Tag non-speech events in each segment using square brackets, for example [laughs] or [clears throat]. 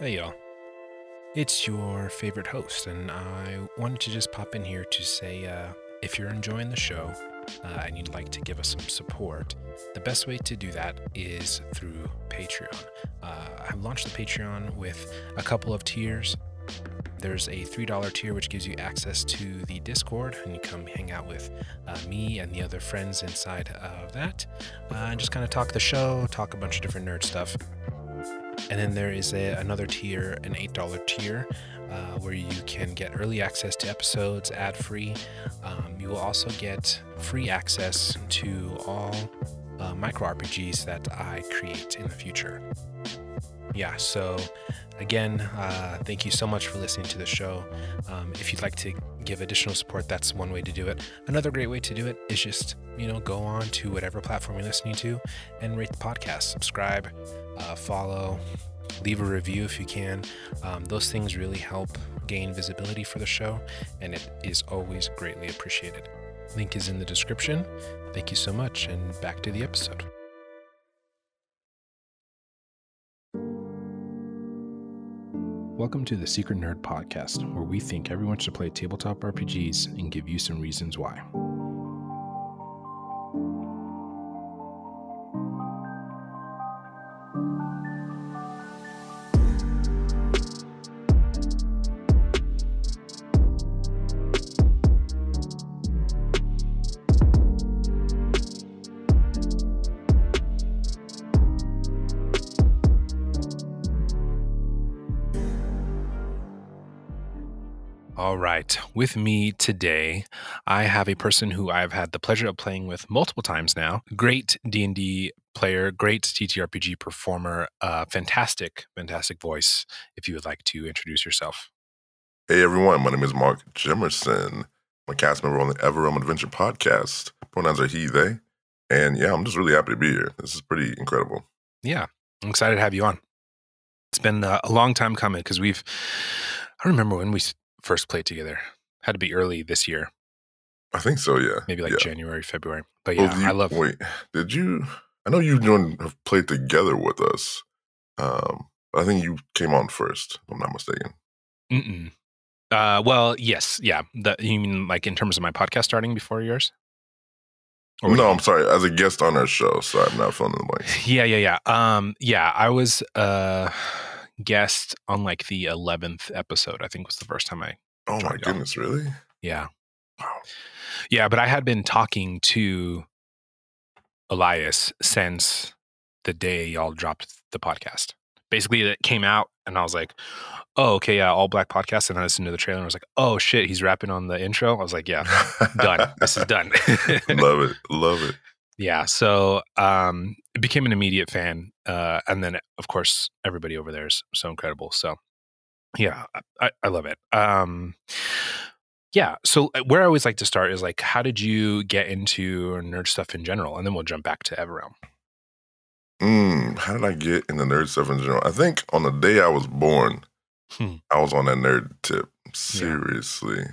Hey, y'all. It's your favorite host, and I wanted to just pop in here to say uh, if you're enjoying the show uh, and you'd like to give us some support, the best way to do that is through Patreon. Uh, I've launched the Patreon with a couple of tiers. There's a $3 tier, which gives you access to the Discord, and you come hang out with uh, me and the other friends inside of that, uh, and just kind of talk the show, talk a bunch of different nerd stuff. And then there is a, another tier, an $8 tier, uh, where you can get early access to episodes ad free. Um, you will also get free access to all uh, micro RPGs that I create in the future. Yeah, so again, uh, thank you so much for listening to the show. Um, if you'd like to give additional support, that's one way to do it. Another great way to do it is just, you know, go on to whatever platform you're listening to and rate the podcast, subscribe, uh, follow, leave a review if you can. Um, those things really help gain visibility for the show, and it is always greatly appreciated. Link is in the description. Thank you so much, and back to the episode. Welcome to the Secret Nerd Podcast, where we think everyone should play tabletop RPGs and give you some reasons why. With me today, I have a person who I've had the pleasure of playing with multiple times now. Great D&D player, great TTRPG performer, uh, fantastic, fantastic voice. If you would like to introduce yourself. Hey everyone, my name is Mark Jimerson. I'm a cast member on the Ever Realm Adventure podcast. Pronouns are he, they. And yeah, I'm just really happy to be here. This is pretty incredible. Yeah, I'm excited to have you on. It's been uh, a long time coming because we've, I remember when we first played together. Had to be early this year, I think so, yeah. maybe like yeah. January, February. But yeah, do you- I love. Wait, did you? I know you and have played together with us. Um, but I think you came on first, if I'm not mistaken. Mm-mm. Uh, well, yes, yeah. The, you mean like in terms of my podcast starting before yours? Or no, I'm sorry, as a guest on our show. Sorry, I'm not filling in the blank. [laughs] Yeah, yeah, yeah. Um, yeah, I was a guest on like the eleventh episode. I think was the first time I. Oh my goodness, really? Yeah, Wow. yeah, but I had been talking to Elias since the day y'all dropped the podcast. Basically, it came out, and I was like, "Oh, okay, yeah, all black podcast." And I listened to the trailer, and I was like, "Oh shit, he's rapping on the intro." I was like, "Yeah, done. This is done." [laughs] love it, love it. Yeah so um it became an immediate fan uh and then of course everybody over there is so incredible so yeah i, I love it um yeah so uh, where i always like to start is like how did you get into nerd stuff in general and then we'll jump back to everrealm Mm, how did I get in the nerd stuff in general? I think on the day I was born, Hmm. I was on that nerd tip. Seriously,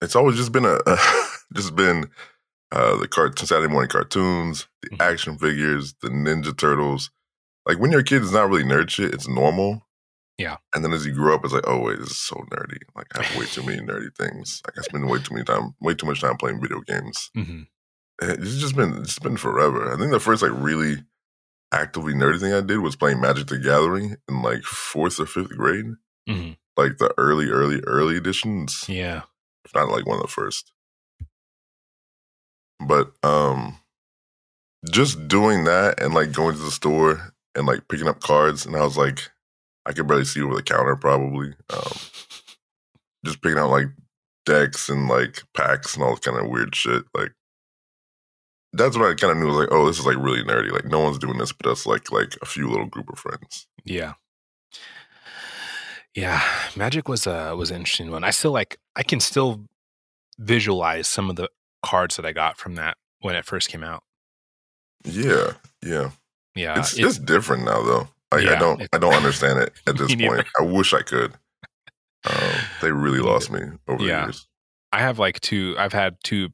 it's always just been a, [laughs] just been uh, the cartoon Saturday morning cartoons, the Mhm. action figures, the Ninja Turtles. Like when you're a kid, it's not really nerd shit. It's normal. Yeah. And then as you grow up, it's like, oh wait, this is so nerdy. Like I have way too many nerdy things. Like I spend way too many time, way too much time playing video games. [laughs] hmm It's just been it's been forever. I think the first like really actively nerdy thing I did was playing Magic the Gathering in like fourth or fifth grade. hmm Like the early, early, early editions. yeah If not like one of the first. But um just doing that and like going to the store and like picking up cards and I was like I could barely see over the counter probably. Um just picking out like decks and like packs and all kind of weird shit. Like that's what I kind of knew. was like, oh, this is like really nerdy. Like no one's doing this, but us like like a few little group of friends. yeah yeah magic was a was an interesting one i still like i can still visualize some of the cards that i got from that when it first came out Yeah, yeah. yeah it's it- it's different now though. Like I don't I don't understand it at [laughs] this neither. point. I wish I could. Um, they really lost me over Yeah. the years. I have like two. I've had two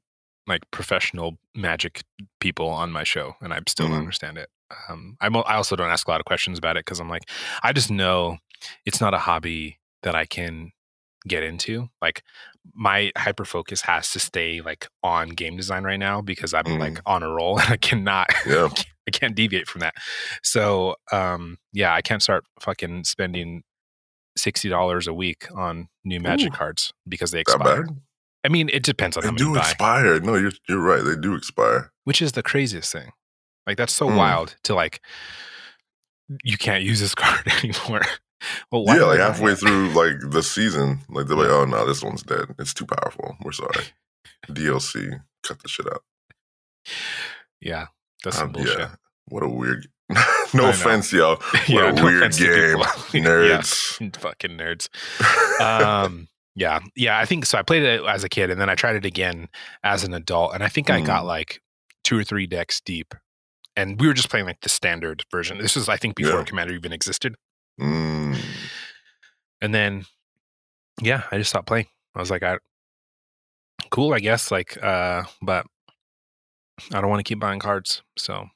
like professional magic people on my show, and I still don't Mhm. understand it. Um, I'm, I also don't ask a lot of questions about it because I'm like, I just know it's not a hobby that I can get into. Like my hyper focus has to stay like on game design right now because I'm Mm. like on a roll [laughs] and I cannot Yeah. [laughs] I can't deviate from that. So um yeah, I can't start fucking spending sixty dollars a week on new magic Ooh. cards because they expired. I mean, it depends on They how do expire. No, you're you're right. They do expire. which is the craziest thing. Like that's so Mm. wild to like you can't use this [laughs] card anymore. Well, why yeah, like halfway through like the season, like they're like, oh no, this one's dead. It's too powerful. We're sorry. [laughs] DLC, cut the shit out. Yeah, that's Um, bullshit. yeah. What a weird. [laughs] No offense, y'all. [laughs] What Yeah, a no weird game, people. Yeah. nerds. fucking nerds. um yeah yeah i think so i played it as a kid and then i tried it again as an adult and i think i got Mm. like two or three decks deep and we were just playing like the standard version this was i think before Yeah. commander even existed Mm. and then yeah i just stopped playing i was like i cool i guess like uh but i don't want to keep buying cards so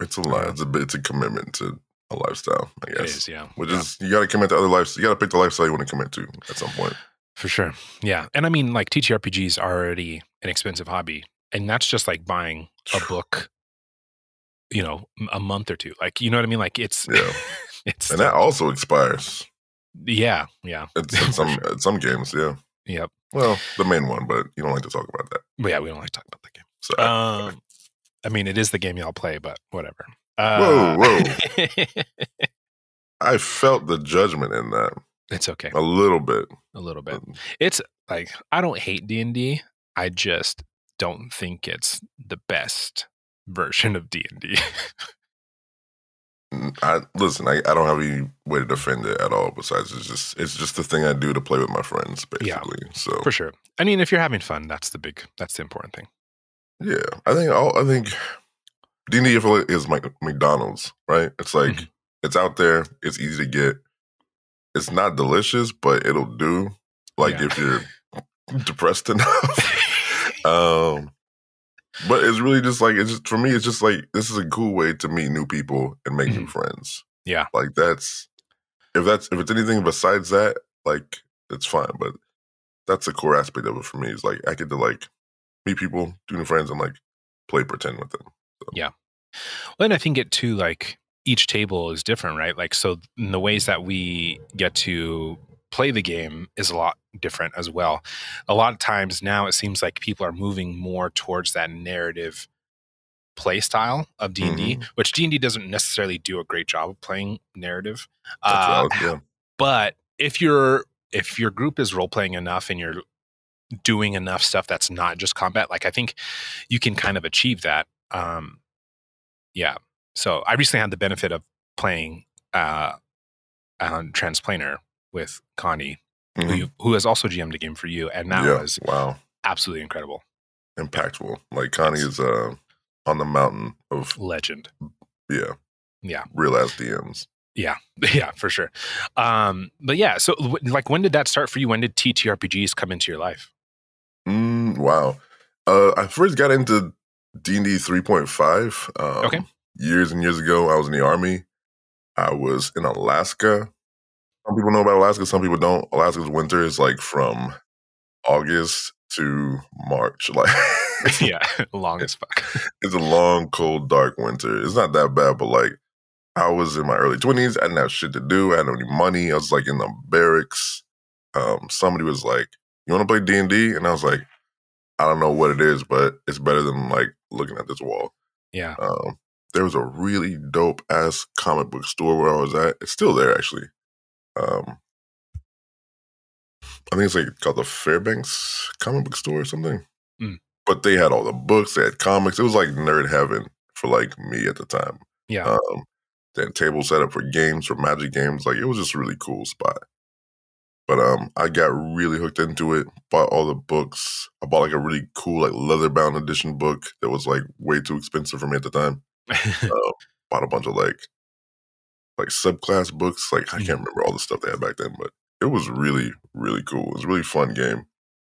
It's a lot. It's a bit. It's a commitment to a lifestyle. I guess. is yeah Which yeah. is you got to commit to other lives. You got to pick the lifestyle you want to commit to at some point. For sure. Yeah. And I mean, like TTRPGs are already an expensive hobby. And that's just like buying a [sighs] book, you know, a month or two. Like, you know what I mean? Like it's, Yeah. It's, And that also expires. yeah. Yeah. It's in some [laughs] at some games. Yeah. Yep. Well, the main one, but you don't like to talk about that. But yeah. We don't like to talk about that game. So Um, I mean, it is the game y'all play, but whatever. Uh, Whoa, whoa. [laughs] I felt the judgment in that it's okay. a little bit. A little bit. It's like, I don't hate D&D. I just don't think it's the best version of D&D. Mm, [laughs] I listen. I, I don't have any way to defend it at all. Besides, it's just it's just the thing I do to play with my friends, Yeah. basically. So For sure. I mean, if you're having fun, that's the big, that's the important thing. yeah, I think all I think D and D is like McDonald's, right? It's like Mhm. it's out there. It's easy to get. It's not delicious, but it'll do. Like Yeah. if you're [laughs] depressed enough. [laughs] um, but it's really just like it's just for me. It's just like this is a cool way to meet new people and make new mm-hmm. friends. Yeah. like that's if that's if it's anything besides that, like it's fine. But that's the core aspect of it for me. Is like I get to like meet people, do new friends, and like play pretend with them. Yeah. Well, and I think it too, like each table is different, right? Like, so in the ways that we get to play the game is a lot different as well. A lot of times now it seems like people are moving more towards that narrative play style of D&D, which D&D doesn't necessarily do a great job of playing narrative. Uh, yeah. but if you're if your group is role playing enough and you're doing enough stuff that's not just combat like i think you can kind of achieve that um yeah so i recently had the benefit of playing uh on transplanar with connie who, Mhm. you, who has also gm'd a game for you and that yeah. was wow, absolutely incredible impactful. Like Connie is uh on the mountain of legend yeah, Yeah. real ass DMs. yeah [laughs] yeah for sure um but yeah so like when did that start for you when did ttrpgs come into your life Mm, wow. Uh, I first got into D and D three point five. Um, Okay. Years and years ago, I was in the army. I was in Alaska. Some people know about Alaska. Some people don't. Alaska's winter is like from August to March. [laughs] Like, [laughs] yeah long as fuck [laughs] it's a long, cold, dark winter. It's not that bad, but like, I was in my early twenties. I didn't have shit to do. I didn't have any money. I was like in the barracks. Um, somebody was like, "You want to play D and D?" And I was like, "I don't know what it is, but it's better than like looking at this wall." yeah Um, there was a really dope ass comic book store where I was at. It's still there actually. Um, I think it's like called the Fairbanks comic book store or something. Mm. But they had all the books. They had comics. It was like nerd heaven for like me at the time. yeah Um, then table set up for games for Magic games. Like it was just a really cool spot. But um, I got really hooked into it. Bought all the books. I bought like a really cool like leather bound edition book that was like way too expensive for me at the time. Uh, [laughs] bought a bunch of like like subclass books. Like I can't remember all the stuff they had back then, but it was really really cool. It was a really fun game,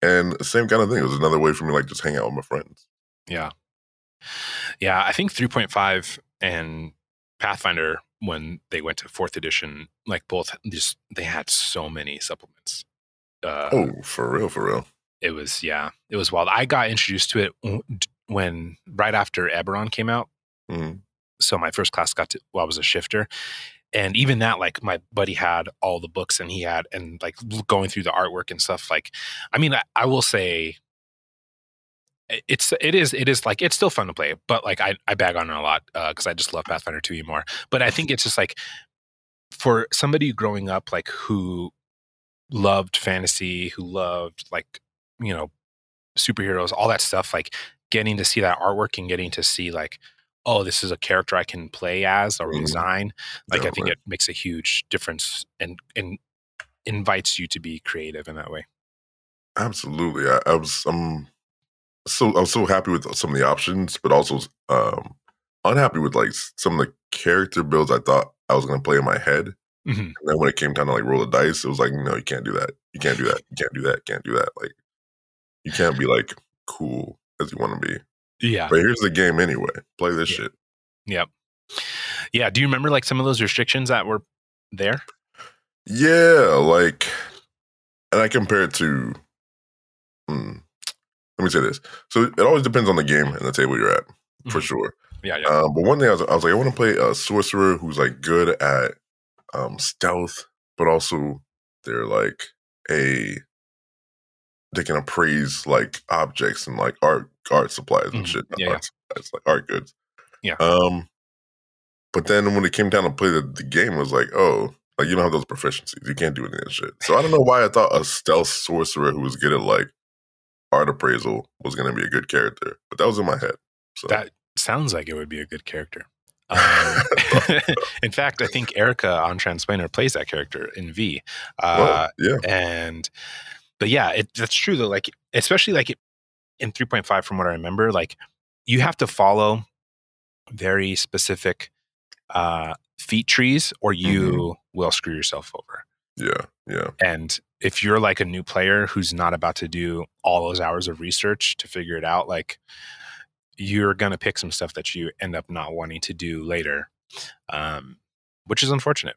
and the same kind of thing. It was another way for me to, like just hang out with my friends. Yeah. Yeah. I think 3.5 and Pathfinder when they went to fourth edition, like both just they had so many supplements. Uh, oh, for real, for real. It was yeah, it was wild. I got introduced to it when right after Eberron came out. Mhm. So my first class got to well, I was a shifter. And even that, like my buddy had all the books and he had and like going through the artwork and stuff. Like, I mean, I, I will say it's it is it is like it's still fun to play, but like I, I bag on it a lot uh, because I just love Pathfinder 2e more. But I think mm-hmm. it's just like for somebody growing up like who loved fantasy, who loved like you know superheroes, all that stuff, like getting to see that artwork and getting to see like, oh, this is a character I can play as or Mhm. design. Like I think it makes a huge difference and and invites you to be creative in that way. Absolutely. I, I was um so I was so happy with some of the options, but also um unhappy with like some of the character builds I thought I was gonna play in my head. Mhm. And then when it came time to like roll the dice, it was like, no, you can't do that. You can't do that. You can't do that. Can't do that. Like you can't be like cool as you want to be. Yeah. But here's the game anyway. Play this Yeah. shit. Yep. Yeah. Do you remember like some of those restrictions that were there? Yeah, like, and I compare it to. Hmm, let me say this. So it always depends on the game and the table you're at, for Mhm. sure. Yeah. Yeah. Um, but one day I was, I was like, I want to play a sorcerer who's like good at um, stealth, but also they're like a they can appraise like objects and like art art supplies and Mhm. shit. Yeah, yeah. art supplies, like art goods. Yeah. Um, but then when it came down to play the, the game, it was like, oh, like you don't have those proficiencies. You can't do any of that shit. So I don't know why I thought a stealth sorcerer who was good at like art appraisal was going to be a good character, but that was in my head. So That sounds like it would be a good character. [laughs] Um, [laughs] in fact, I think Erica on Transplanar plays that character in V. Uh, well, yeah, and but yeah, it, that's true though. Like especially like in 3.5, from what I remember, like you have to follow very specific uh, feat trees, or you will screw yourself over. yeah, yeah. And if you're like a new player who's not about to do all those hours of research to figure it out, like you're gonna pick some stuff that you end up not wanting to do later, um, which is unfortunate.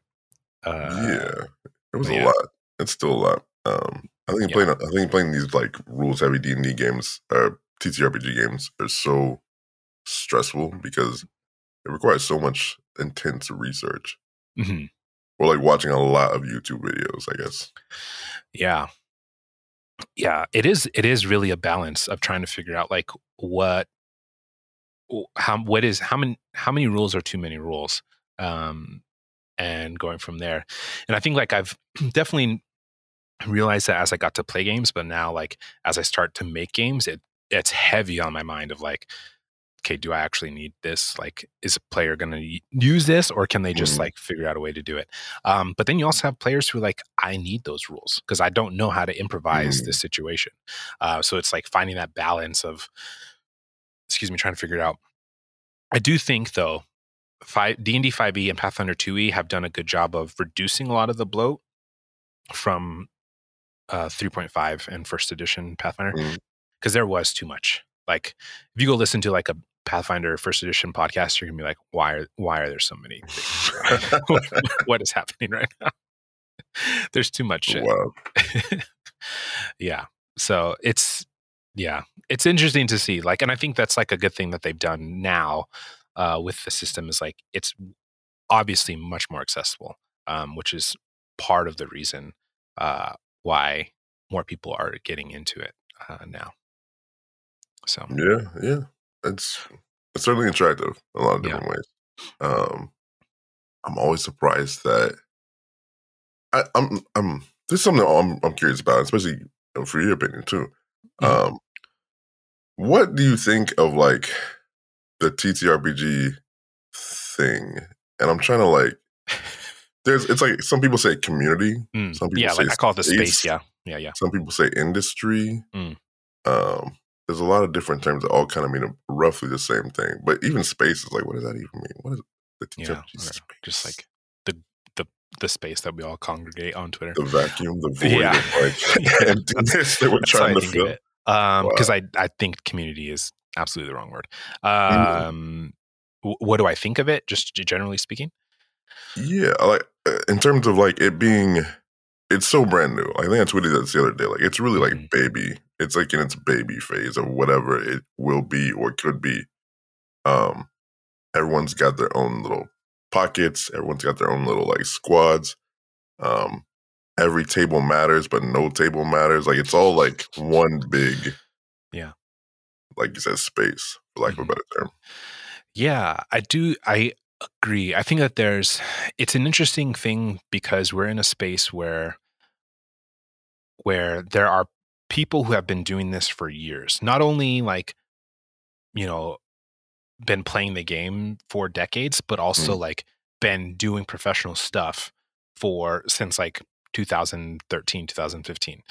Uh, yeah, it was but a yeah. lot. It's still a lot. Um, I think Yeah. playing. I think playing these like rules heavy D and D games or TTRPG games are so stressful because it requires so much intense research mhm. or like watching a lot of YouTube videos. I guess. Yeah. Yeah, it is it is really a balance of trying to figure out like what how what is how many how many rules are too many rules um and going from there. And I think like I've [clears throat] definitely realized that as I got to play games, but now like as I start to make games, it it's heavy on my mind of like okay, do I actually need this? Like, is a player going to use this, or can they just Mhm. like figure out a way to do it? Um, but then you also have players who are like, I need those rules because I don't know how to improvise this situation. Uh, so it's like finding that balance of, excuse me, trying to figure it out. I do think though, D and D five E and Pathfinder two E have done a good job of reducing a lot of the bloat from uh, three point five and first edition Pathfinder because there was too much. Like if you go listen to like a Pathfinder first edition podcast, you're gonna be like, why are why are there so many? [laughs] [laughs] what is happening right now? [laughs] There's too much shit. yeah. So it's yeah, it's interesting to see. Like, and I think that's like a good thing that they've done now uh, with the system is like it's obviously much more accessible, um, which is part of the reason uh, why more people are getting into it uh, now. So Yeah, yeah. It's it's certainly attractive in a lot of Yeah. different ways. Um, I'm always surprised that I, I'm I'm there's something I'm I'm curious about, especially for your opinion too. Mhm. Um, what do you think of like the TTRPG thing? And I'm trying to like [laughs] there's it's like some people say community, mm, some people yeah, say like I call it the space. Yeah, yeah, yeah. some people say industry. Mm. Um, there's a lot of different terms that all kind of mean roughly the same thing. But even space is like, what does that even mean? What is the Yeah, space? just like the the the space that we all congregate on Twitter. the vacuum, the [laughs] void Yeah. of like [laughs] Yeah, [laughs] emptiness that we're That's how I trying to fill. it. Um, Wow. because I I think community is absolutely the wrong word. Mm. Um, wh- what do I think of it? Just generally speaking, Yeah, like uh, in terms of like it being, it's so brand new. I think I tweeted that the other day. Like it's really like Mhm. baby. It's like in its baby phase of whatever it will be or could be. Um, everyone's got their own little pockets. Everyone's got their own little like squads. Um, every table matters, but no table matters. Like it's all like one big, Yeah. like you said, space for lack Mhm. of a better term. Yeah, I do. I agree. I think that there's, it's an interesting thing because we're in a space where, where there are people who have been doing this for years. Not only like, you know, been playing the game for decades, but also like been doing professional stuff for since like 2013, 2015,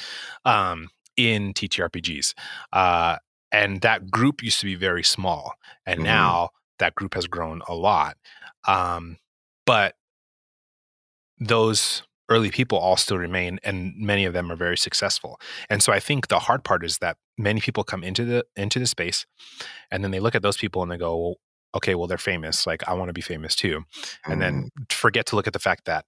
um, in TTRPGs. Uh, and that group used to be very small, and Mhm. now that group has grown a lot. Um, but those early people all still remain, and many of them are very successful. And so I think the hard part is that many people come into the into the space, and then they look at those people and they go, well, "Okay, well they're famous. Like I want to be famous too." and then forget to look at the fact that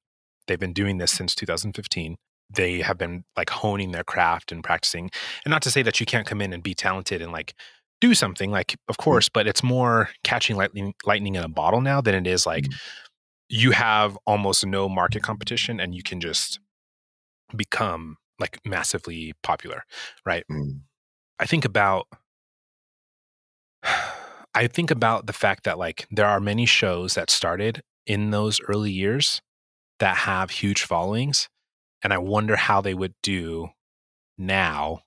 they've been doing this since 2015 they have been like honing their craft and practicing and not to say that you can't come in and be talented and like do something like of course but it's more catching lightning lightning in a bottle now than it is like Mhm. you have almost no market competition and you can just become like massively popular right Mm. I think about [sighs] I think about the fact that like there are many shows that started in those early years that have huge followings and I wonder how they would do now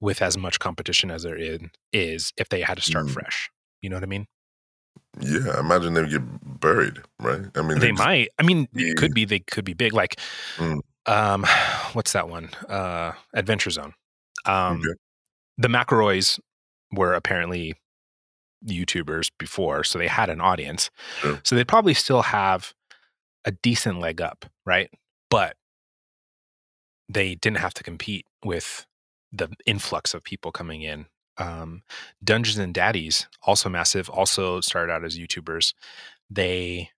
with as much competition as there in, is if they had to start Mm. fresh. You know what I mean? Yeah, I imagine they would get buried, right? I mean, They just- might. I mean, Yeah. it could be they could be big like Mm. um [sighs] what's that one? Uh Adventure Zone. Um Okay. the McElroys were apparently YouTubers before, so they had an audience. Sure. So they probably still have a decent leg up, right? But they didn't have to compete with the influx of people coming in. Um, Dungeons and Daddies, also massive, also started out as YouTubers. They,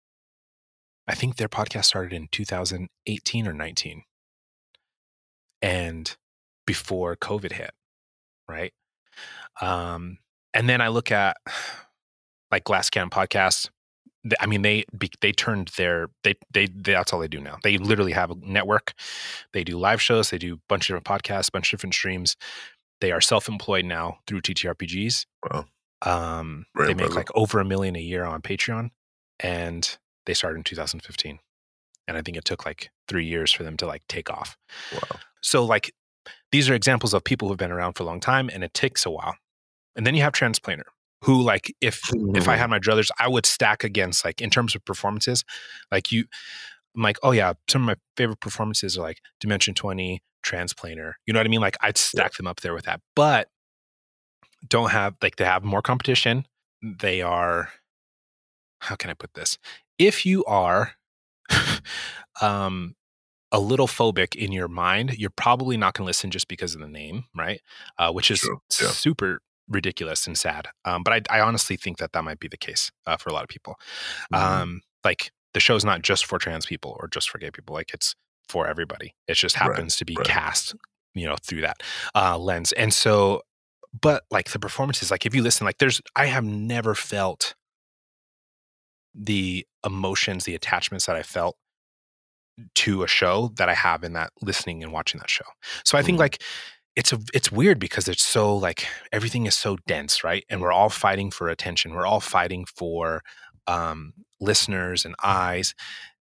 I think their podcast started in 2018 or 19, and before COVID hit, right? Um, and then I look at [sighs] like Glass Cannon podcast. I mean, they they turned their they, they that's all they do now. They literally have a network. They do live shows. They do a bunch of different podcasts, a bunch of different streams. They are self employed now through TTRPGs. Wow. Um, Very they make like over a million a year on Patreon, and they started in 2015. And I think it took like three years for them to like take off. Wow. So like these are examples of people who've been around for a long time, and it takes a while. And then you have Transplanar, who like if if I had my druthers, I would stack against like in terms of performances, like you I'm like, oh yeah, some of my favorite performances are like Dimension 20, Transplanar. You know what I mean? Like I'd stack them up there with that. But don't have like they have more competition. They are how can I put this? If you are [laughs] um a little phobic in your mind, you're probably not going to listen just because of the name, right? Uh, which is yeah. super ridiculous and sad. Um, but I, I honestly think that that might be the case uh, for a lot of people. Mhm. Um, like the show's not just for trans people or just for gay people. Like it's for everybody. It just Right, happens to be right. cast, you know, through that uh, lens. And so, but like the performances, like if you listen, like there's, I have never felt the emotions, the attachments that I felt to a show that I have in that listening and watching that show. So I think Mhm. like it's a it's weird because it's so like everything is so dense, right? And we're all fighting for attention. We're all fighting for um listeners and eyes.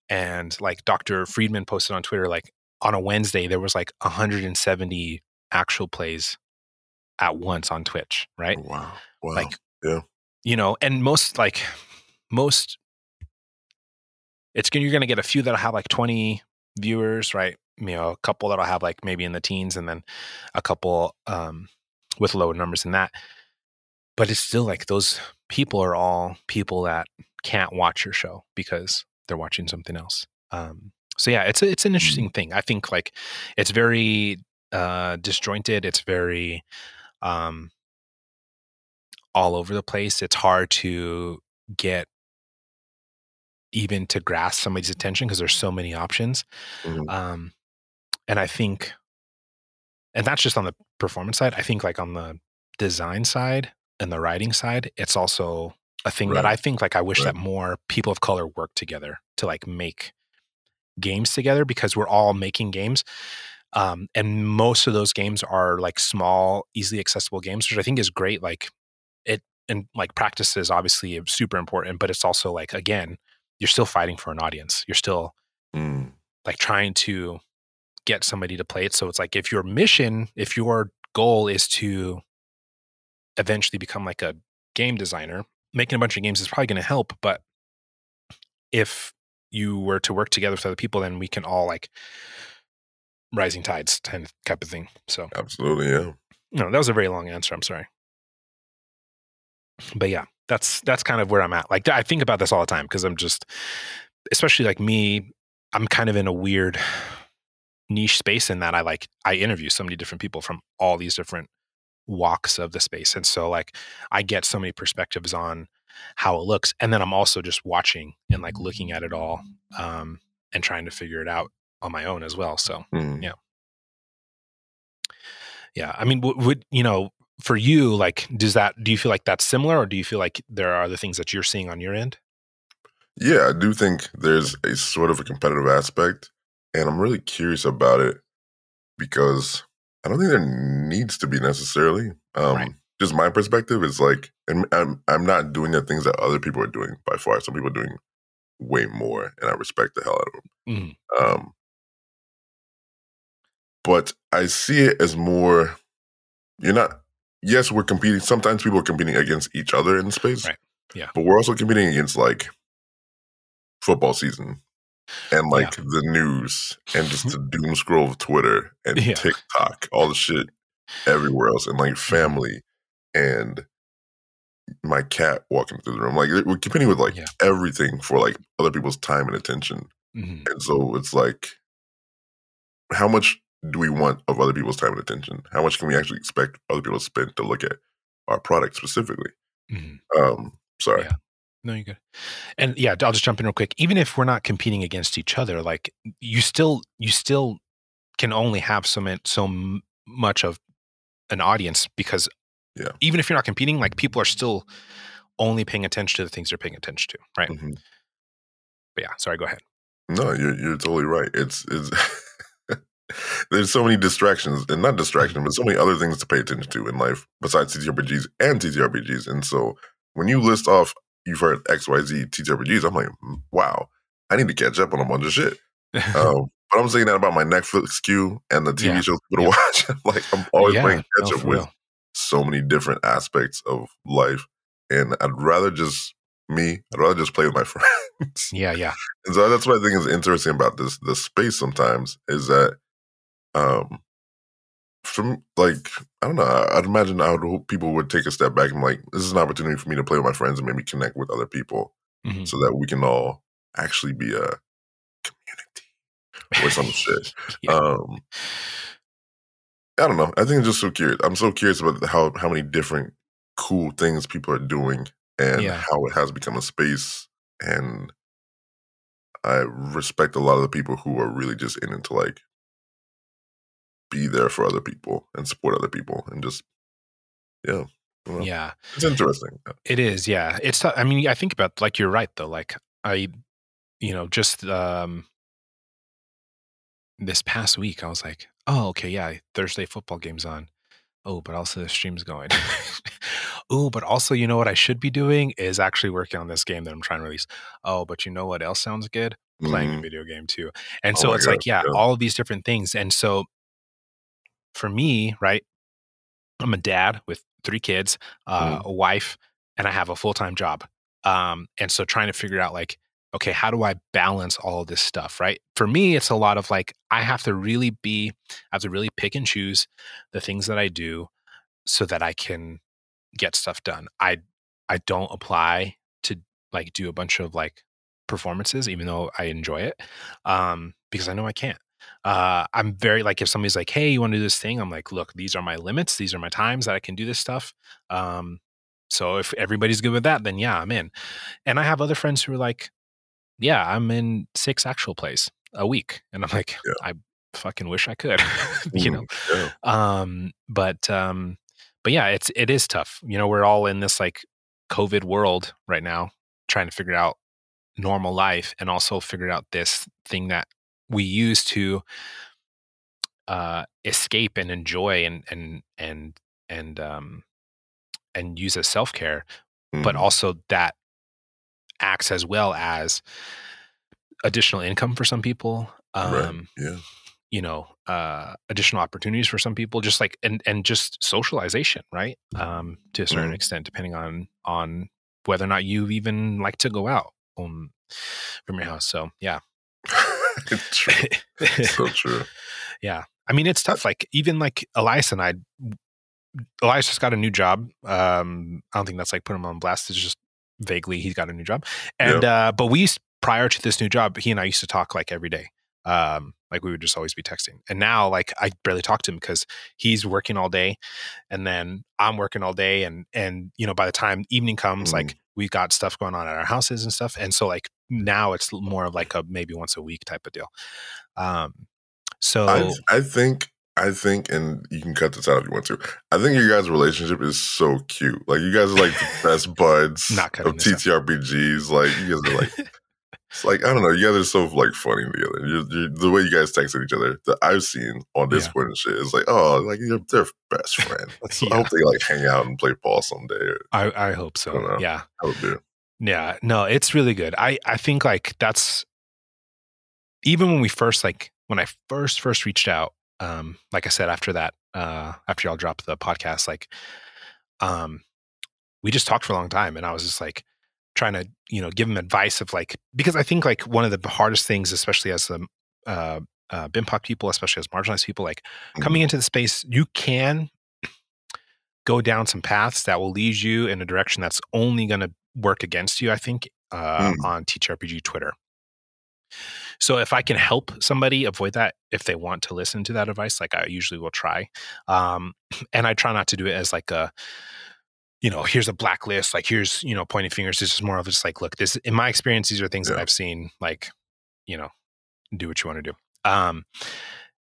And like Dr. Friedman posted on Twitter, like on a Wednesday, there was like 170 actual plays at once on Twitch, right? Wow. Wow. Like, yeah. you know, and most like most it's gonna you're gonna get a few that'll have like 20 viewers, right? You know, a couple that'll have like maybe in the teens, and then a couple um with lower numbers than that. But it's still like those people are all people that can't watch your show because they're watching something else. Um so yeah, it's a, it's an interesting thing. I think like it's very uh disjointed, it's very um all over the place. It's hard to get even to grasp somebody's attention because there's so many options. Mhm. Um, and I think, and that's just on the performance side. I think like on the design side and the writing side, it's also a thing that I think like I wish Right. that more people of color work together to like make games together because we're all making games. Um, and most of those games are like small, easily accessible games, which I think is great. Like it and like practice is obviously super important, but it's also like again, you're still fighting for an audience. You're still Mm. like trying to get somebody to play it. So it's like if your mission, if your goal is to eventually become like a game designer, making a bunch of games is probably going to help. But if you were to work together with other people, then we can all like rising tides kind of type of thing. So Absolutely, yeah. no, that was a very long answer. I'm sorry. But yeah, that's that's kind of where I'm at. Like I think about this all the time because I'm just especially like me, I'm kind of in a weird niche space in that I like I interview so many different people from all these different walks of the space. And so like I get so many perspectives on how it looks. And then I'm also just watching and like looking at it all um and trying to figure it out on my own as well. So Mm. Yeah. yeah, I mean, would you know, for you, like, does that? Do you feel like that's similar, or do you feel like there are other things that you're seeing on your end? Yeah, I do think there's a sort of a competitive aspect, and I'm really curious about it because I don't think there needs to be necessarily. Um, Right. Just my perspective is like, and I'm I'm not doing the things that other people are doing by far. Some people are doing way more, and I respect the hell out of them. Mhm. Um, but I see it as more. You're not. Yes, we're competing. Sometimes people are competing against each other in space. Right. Yeah. But we're also competing against like football season and like the news and just [laughs] the doom scroll of Twitter and Yeah. TikTok, all the shit everywhere else, and like family and my cat walking through the room. Like we're competing with like Yeah. everything for like other people's time and attention. Mhm. And so it's like, how much do we want of other people's time and attention? How much can we actually expect other people to spend to look at our product specifically? Mhm. Um, sorry. Yeah. No, you're good. And yeah, I'll just jump in real quick. Even if we're not competing against each other, like you still, you still can only have so much, so much of an audience because Yeah. even if you're not competing, like people are still only paying attention to the things they're paying attention to, right? Mhm. But yeah, sorry, go ahead. No, you're you're totally right. It's it's [laughs] there's so many distractions, and not distractions, but so many other things to pay attention to in life besides TTRPGs and TTRPGs. And so when you list off, you've heard X, Y, Z TTRPGs, I'm like, "Mm, wow, I need to catch up on a bunch of shit. [laughs] Um, but I'm saying that about my Netflix queue and the TV Yeah. shows people to watch. [laughs] like I'm always Yeah, playing catch up for with real. so many different aspects of life, and I'd rather just me. I'd rather just play with my [laughs] friends. Yeah, yeah. And so that's what I think is interesting about this the space sometimes is that um from like I don't know, I'd imagine I would hope people would take a step back and like this is an opportunity for me to play with my friends and maybe connect with other people Mhm. so that we can all actually be a community or some [laughs] shit. Yeah. Um I don't know. I think I'm just so curious. I'm so curious about how how many different cool things people are doing and Yeah. how it has become a space. And I respect a lot of the people who are really just in it to like be there for other people and support other people and just yeah. I yeah. It's interesting. It is, yeah. It's. I mean, I think about like you're right though. Like I, you know, just um this past week, I was like, oh, okay, yeah, Thursday football game's on. Oh, but also the stream's going. [laughs] oh, but also, you know what I should be doing is actually working on this game that I'm trying to release. Oh, but you know what else sounds good? Playing a Mhm. video game too. And Oh so it's God, like, yeah, yeah. all of these different things. And so for me, right, I'm a dad with three kids, uh, Mm. a wife, and I have a full time job. Um, and so trying to figure out like, okay, how do I balance all of this stuff? Right. For me, it's a lot of like, I have to really be, I have to really pick and choose the things that I do so that I can get stuff done. I, I don't apply to like do a bunch of like performances, even though I enjoy it, um, because I know I can't. Uh, I'm very like if somebody's like, "Hey, you want to do this thing?" I'm like, "Look, these are my limits. These are my times that I can do this stuff." Um, so if everybody's good with that, then yeah, I'm in. And I have other friends who are like, yeah, I'm in six actual plays a week. And I'm like, Yeah. I fucking wish I could, [laughs] you know? Yeah. Um, but, um, but yeah, it's, it is tough. You know, we're all in this like COVID world right now, trying to figure out normal life and also figure out this thing that we use to, uh, escape and enjoy and, and, and, and, um, and use as self care but Mhm. also that acts as well as additional income for some people um right. Yeah. you know uh additional opportunities for some people just like and and just socialization right um to a certain Mhm. extent depending on on whether or not you even like to go out um from your house so yeah [laughs] it's true. It's so true. [laughs] yeah i mean it's tough like even like elias and i elias just got a new job um i don't think that's like put him on blast it's just vaguely he's got a new job and uh but we used prior to this new job he and i used to talk like every day um like we would just always be texting and now like i barely talk to him because he's working all day and then i'm working all day and and you know by the time evening comes Mhm. like we got stuff going on at our houses and stuff and so like now it's more of like a maybe once a week type of deal um so I I think I think, and you can cut this out if you want to. I think your guys' relationship is so cute. Like you guys are like the best [laughs] buds Not of this out. TTRPGs. Like you guys are like [laughs] it's like I don't know. You guys are so like funny together. You're, you're, the way you guys texted each other that I've seen on Yeah. Discord and shit is like oh like you're their best friend. Yeah. [laughs] I hope they like hang out and play ball someday. Or, I, I hope so. know. Yeah. I would do. Yeah. No, it's really good. I, I think like that's even when we first like when I first first reached out, um, like I said, after that, uh, after y'all dropped the podcast, like um we just talked for a long time and I was just like trying to, you know, give them advice of like because I think like one of the hardest things, especially as the uh uh BIMPOC people, especially as marginalized people, like coming into the space, you can go down some paths that will lead you in a direction that's only going to work against you, I think, uh, Mm. on TTRPG Twitter. So if I can help somebody avoid that, if they want to listen to that advice, like I usually will try. Um, [clears throat] and I try not to do it as like a, you know, here's a blacklist, like here's, you know, pointing fingers. This is more of just like, look, this in my experience, these are things that I've seen, like, you know, do what you want to do. Um,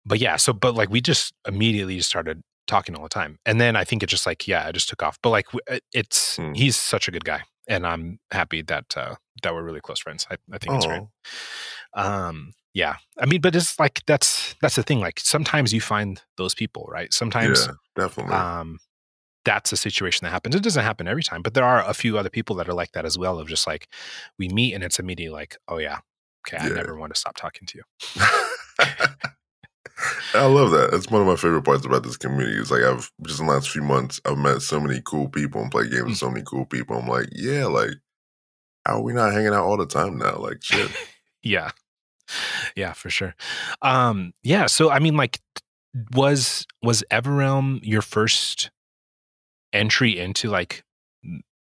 but yeah, so but like we just immediately just started talking all the time, and then I think it just like yeah, I just took off. But like it's Hmm. he's such a good guy, and I'm happy that uh, that we're really close friends. I, I think it's great. Oh, Um, yeah, I mean, but it's like that's that's the thing. Like sometimes you find those people, right? Sometimes yeah, definitely. um, that's a situation that happens. It doesn't happen every time, but there are a few other people that are like that as well. Of just like we meet and it's immediately like, oh yeah, okay, I never want to stop talking to you. [laughs] I love that. That's one of my favorite parts about this community. Is like I've just in the last few months, I've met so many cool people and played games with so many cool people. I'm like, yeah, like how are we not hanging out all the time now? Like shit. [laughs] yeah yeah for sure um yeah so i mean like was was everrealm your first entry into like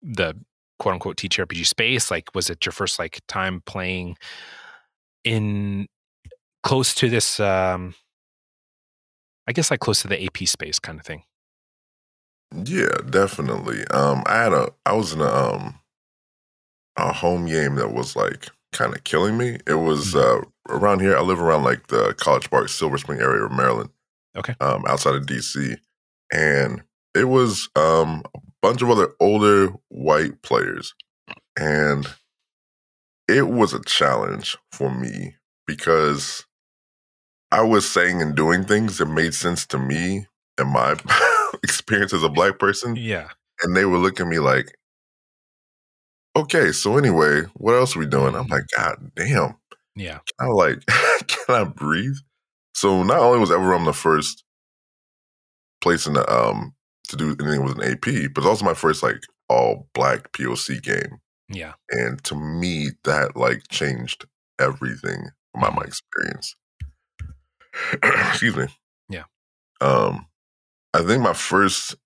the quote unquote TTRPG space like was it your first like time playing in close to this um i guess like close to the ap space kind of thing Yeah, definitely. Um, I had a, I was in a, um, a home game that was like kind of killing me. It was uh, around here. I live around like the College Park, Silver Spring area of Maryland. Okay. Um, outside of DC, and it was um a bunch of other older white players, and it was a challenge for me because I was saying and doing things that made sense to me and my [laughs] experience as a black person yeah and they would look at me like, okay, so anyway, what else are we doing? I'm like, God damn. yeah I'm like, [laughs] can I breathe? So not only was Everrealm the first place in the um to do anything with an AP, but also my first like all black POC game. yeah And to me, that like changed everything about my experience. [clears throat] Excuse me. Yeah. Um, I think my first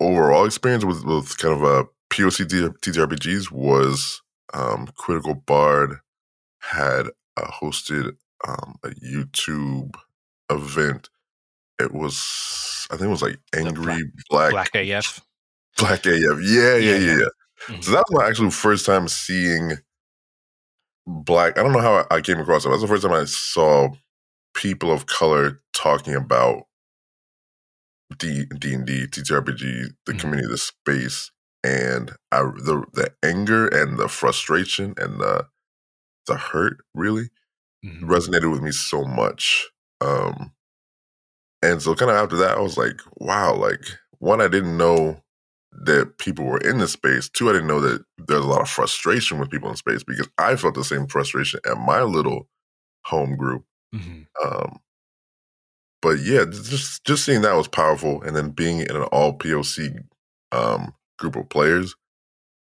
overall experience with, with kind of a POC TTRPGs was um, Critical Bard had uh, hosted um, a YouTube event. It was, I think it was like Angry Black black af Black AF. [laughs] Yeah, yeah, Yeah, yeah, yeah. Mhm. So that was my actual first time seeing black. I don't know how I came across it. That was the first time I saw people of color talking about D D and D, TTRPG, the Mhm. community, the space, and I the the anger and the frustration and the the hurt really Mhm. resonated with me so much. Um, and so kind of after that, I was like, wow, like one, I didn't know that people were in the space. Two, I didn't know that there's a lot of frustration with people in space because I felt the same frustration at my little home group. Mhm. Um, but yeah, just just seeing that was powerful, and then being in an all POC um, group of players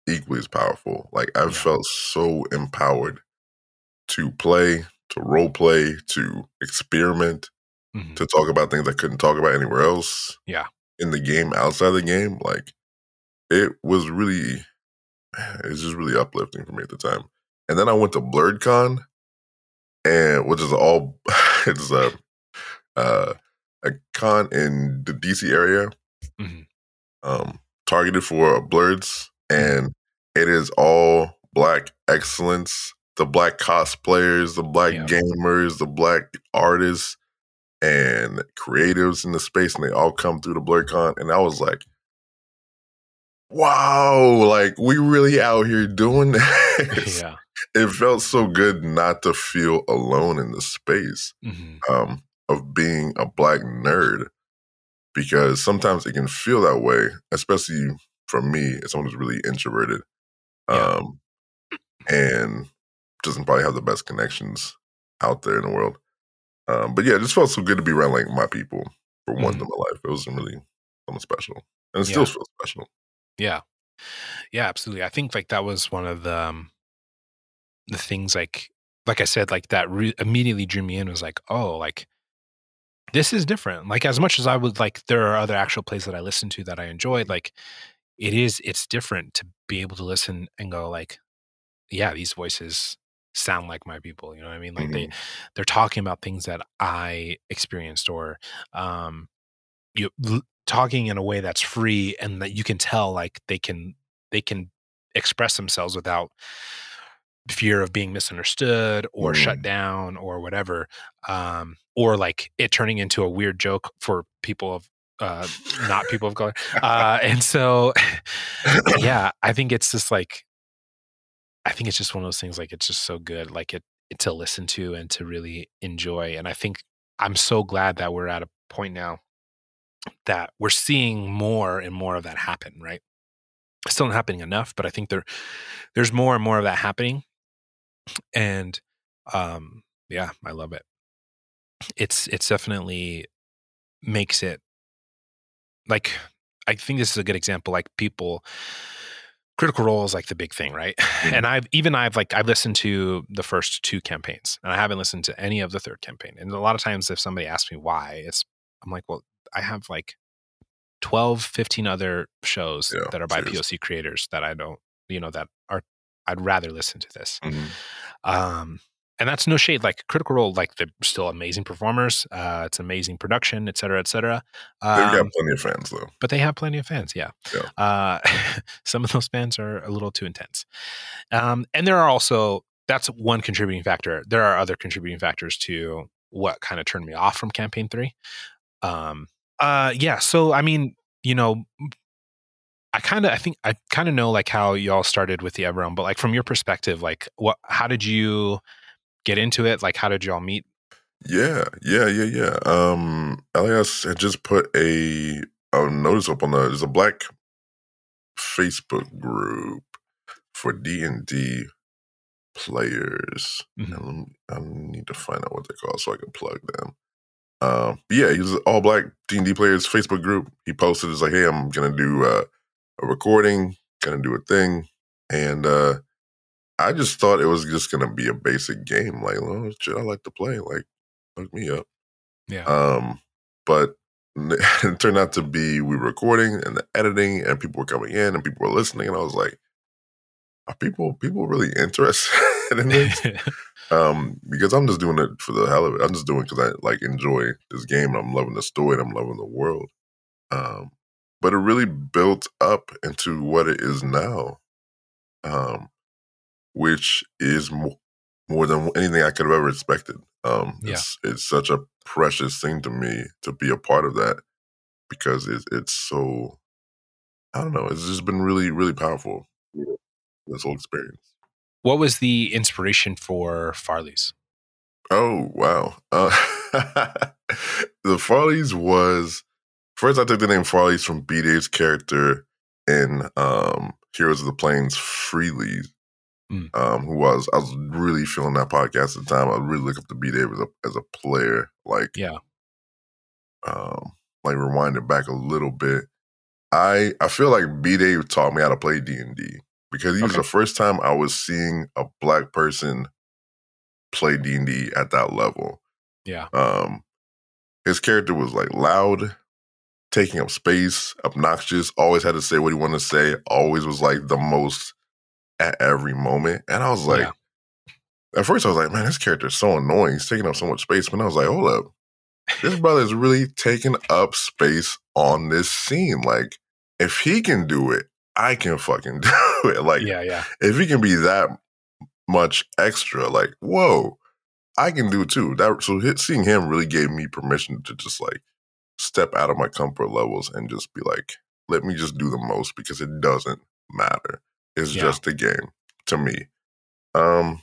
equally as powerful. Like I've Yeah. felt so empowered to play, to role play, to experiment, Mhm. to talk about things I couldn't talk about anywhere else. Yeah. in the game, outside the game, like it was really, [sighs] it's just really uplifting for me at the time. And then I went to Blerdcon, and which is all [sighs] it's a uh, a con in the DC area, Mhm. um, targeted for blerds, and it is all black excellence. The black cosplayers, the black Yeah. gamers, the black artists, and creatives in the space, and they all come through the Blerdcon. and I was like, "Wow! Like we really out here doing [laughs] [laughs] this." yeah. It felt so good not to feel alone in the space Mhm. um, of being a black nerd because sometimes it can feel that way, especially for me as someone who's really introverted Yeah. um, and doesn't probably have the best connections out there in the world. Um, but yeah, it just felt so good to be around like my people for once in my life. It was really something special, and it still Yeah. feels special. Yeah. Yeah, absolutely. I think like that was one of the um, the things like like I said like that re- immediately drew me in was like, oh, like this is different. Like as much as I would like there are other actual plays that I listened to that I enjoyed, like it is it's different to be able to listen and go like, yeah, these voices sound like my people, you know what I mean? Like they they're talking about things that I experienced or um you l- talking in a way that's free and that you can tell like they can they can express themselves without fear of being misunderstood or shut Mm. down or whatever um or like it turning into a weird joke for people of uh not people of color [laughs] uh and so [laughs] yeah i think it's just like i think it's just one of those things like it's just so good like it, it to listen to and to really enjoy and i think i'm so glad that we're at a point now that we're seeing more and more of that happen right? Still not happening enough but i think there there's more and more of that happening and um yeah i love it. It's it's definitely makes it like i think this is a good example like people critical role is like the big thing right [laughs] Mhm. and i've even i've like i've listened to the first two campaigns and i haven't listened to any of the third campaign and a lot of times if somebody asks me why it's i'm like well i have like 12 15 other shows Yeah, that are by seriously. poc creators that i don't you know that are i'd rather listen to this Mhm. um and that's no shade like critical role like they're still amazing performers uh it's amazing production et cetera et cetera They've got um, plenty of fans though. but they have plenty of fans yeah, Yeah. Uh, [laughs] some of those fans are a little too intense um and there are also that's one contributing factor there are other contributing factors to what kind of turned me off from campaign three um uh yeah so i mean you know I kind of, I think, I kind of know like how y'all started with the Everrealm, but like from your perspective, like what, how did you get into it? Like, how did y'all meet? Yeah, yeah, yeah, yeah. Um, Elias had just put a a notice up on the there's a black Facebook group for D and D players. Mhm. Me- I need to find out what they're called so I can plug them. Um, yeah, he was all black D and D players Facebook group. He posted it's like, hey, I'm gonna do uh, a recording, gonna do a thing, and uh, I just thought it was just gonna be a basic game. Like, oh shit, I like to play. Like, look me up. Yeah. Um, but [laughs] it turned out to be we were recording and the editing, and people were coming in and people were listening, and I was like, are people people really interested [laughs] in this? [laughs] um, because I'm just doing it for the hell of it. I'm just doing it because I like enjoy this game and I'm loving the story and I'm loving the world. Um, but it really built up into what it is now, um, which is mo- more than anything I could have ever expected. Um, Yeah. it's it's such a precious thing to me to be a part of that because it, it's so I don't know. It's just been really really powerful. This whole experience. What was the inspiration for Farley's? Oh wow! Uh, [laughs] the Farleys was first. I took the name Farleys from B Dave's character in um, Heroes of the Plains, Freely, Mm. um, who was I was really feeling that podcast at the time. I really look up to B Dave as a as a player. Like Yeah. um, like rewind it back a little bit. I I feel like B Dave taught me how to play D and D because he was the first time I was seeing a black person play D and D at that level. Yeah. Um, his character was like loud, taking up space, obnoxious. Always had to say what he wanted to say. Always was like the most at every moment. And I was like, Yeah. at first I was like, man, this character is so annoying. He's taking up so much space. But I was like, hold up, this brother is really taking up space on this scene. Like, if he can do it, I can fucking [laughs] do it. Like, yeah, yeah. if he can be that much extra, like, whoa, I can do it too. That so hit, seeing him really gave me permission to just like step out of my comfort levels and just be like, let me just do the most because it doesn't matter. It's Yeah. just a game to me. Um,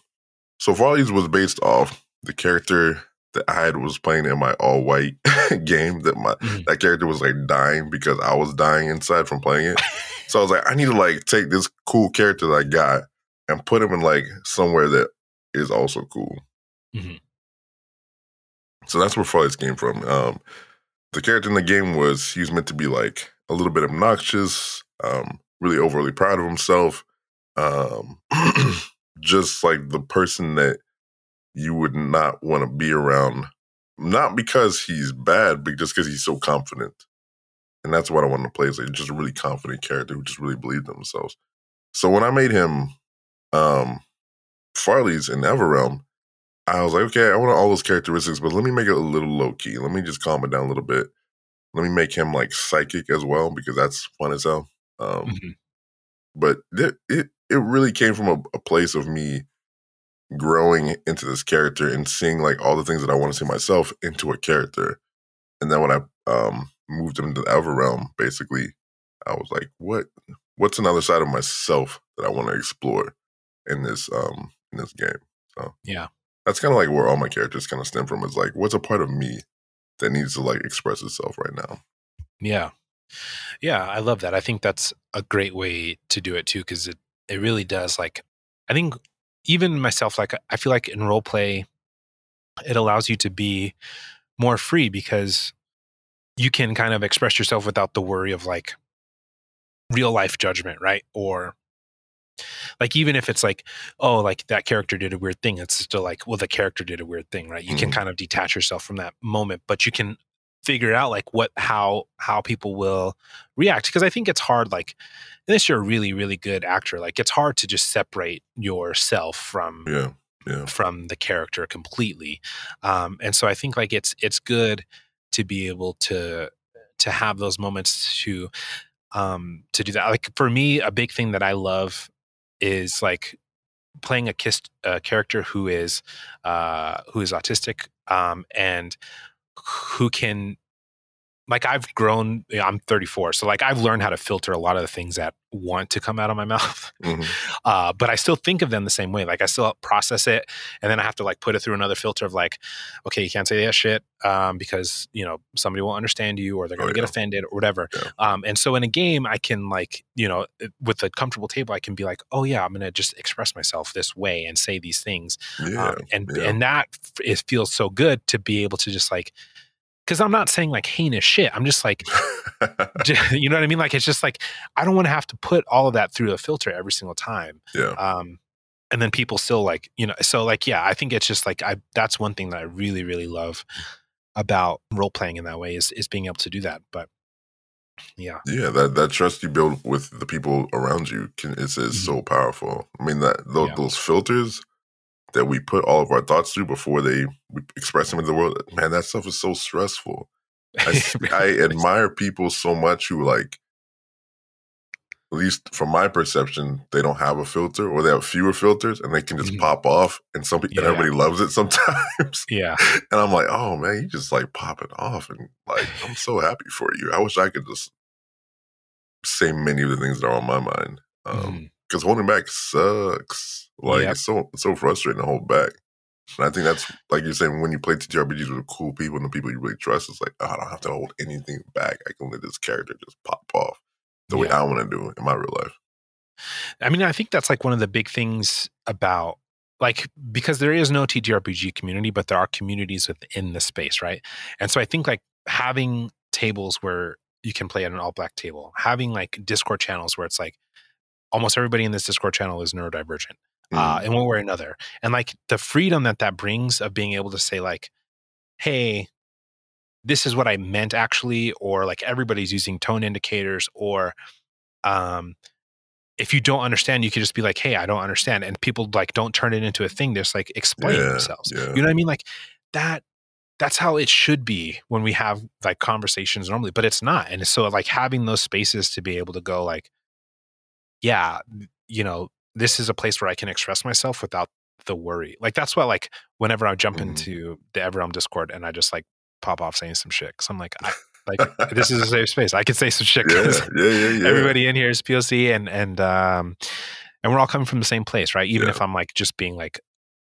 so Farley's was based off the character that I had was playing in my all white [laughs] game. That my Mhm. that character was like dying because I was dying inside from playing it. So I was like, I need to like take this cool character that I got and put him in like somewhere that is also cool. Mhm. So that's where Farley's came from. Um, the character in the game was he was meant to be like a little bit obnoxious, um, really overly proud of himself, um, [clears throat] just like the person that you would not want to be around. Not because he's bad, but just because he's so confident. And that's what I wanted to play is like just a really confident character who just really believed in themselves. So when I made him um Farley's in Everrealm, I was like, okay, I want all those characteristics, but let me make it a little low key. Let me just calm it down a little bit. Let me make him like psychic as well because that's fun as hell. Um, Mhm. But it, it it really came from a, a place of me growing into this character and seeing like all the things that I want to see myself into a character. And then when I um, moved him into the Everrealm, basically, I was like, what what's another side of myself that I want to explore in this um in this game? So Yeah. that's kind of like where all my characters kind of stem from. Is like, what's a part of me that needs to like express itself right now? Yeah. Yeah, I love that. I think that's a great way to do it too, because it, it really does like I think even myself, like I feel like in role play, it allows you to be more free because you can kind of express yourself without the worry of like real life judgment, right? Or like even if it's like, oh, like that character did a weird thing, it's still like, well, the character did a weird thing, right? You can Mhm. kind of detach yourself from that moment, but you can figure out like what how how people will react because i think it's hard like unless you're a really really good actor like it's hard to just separate yourself from Yeah, yeah, from the character completely um and so i think like it's it's good to be able to to have those moments to um to do that like for me a big thing that i love is like playing a kissed uh, character who is uh who is autistic um and who can like I've grown you know, I'm 34 so like I've learned how to filter a lot of the things that want to come out of my [laughs] mouth Mhm. uh, but I still think of them the same way. Like I still process it, and then I have to like put it through another filter of like, okay, you can't say that shit um, because you know somebody won't understand you, or they're gonna Oh, get offended, or whatever. Yeah. Um, and so in a game, I can like you know with a comfortable table, I can be like, oh yeah, I'm gonna just express myself this way and say these things, yeah. um, and yeah. and that it feels so good to be able to just like. Because I'm not saying like heinous shit. I'm just like, [laughs] [laughs] you know what I mean? Like it's just like I don't want to have to put all of that through a filter every single time yeah, um and then people still like you know so like yeah i think it's just like i that's one thing that i really really love about role playing in that way is is being able to do that but yeah yeah. That that trust you build with the people around you can is, is so powerful. I mean that those, Yeah. those filters that we put all of our thoughts through before they express them in the world. Man, that stuff is so stressful. [laughs] I admire people so much who like at least from my perception, they don't have a filter or they have fewer filters and they can just Mhm. pop off and some people Yeah. and everybody loves it [laughs] sometimes. Yeah. and I'm like, oh man, you just like popping off and like I'm [sighs] so happy for you. I wish I could just say many of the things that are on my mind. Um because holding back sucks. Like Yep. it's so it's so frustrating to hold back. And I think that's like you're saying when you play TTRPGs with cool people and the people you really trust, it's like oh, I don't have to hold anything back. I can let this character just pop off the way I want to do it in my real life. I mean, I think that's like one of the big things about like because there is no TTRPG community, but there are communities within the space, right? And so I think like having tables where you can play at an all black table, having like Discord channels where it's like almost everybody in this Discord channel is neurodivergent uh, Mm. in one way or another, and like the freedom that that brings of being able to say like, hey. This is what I meant actually, or like everybody's using tone indicators, or um, if you don't understand, you could just be like, "Hey, I don't understand," and people like don't turn it into a thing. They're just like explain Yeah, themselves. yeah. You know what I mean? Like that. That's how it should be when we have like conversations normally, but it's not. And so, like having those spaces to be able to go, like, yeah, you know, this is a place where I can express myself without the worry. Like that's why, like, whenever I jump Mhm. into the Everrealm Discord and I just like pop off saying some shit, because I'm like, I, [laughs] like this is a safe space. I can say some shit. yeah, 'cause yeah, yeah, [laughs] yeah. everybody in here is POC and and um and we're all coming from the same place, right? Even if I'm like just being like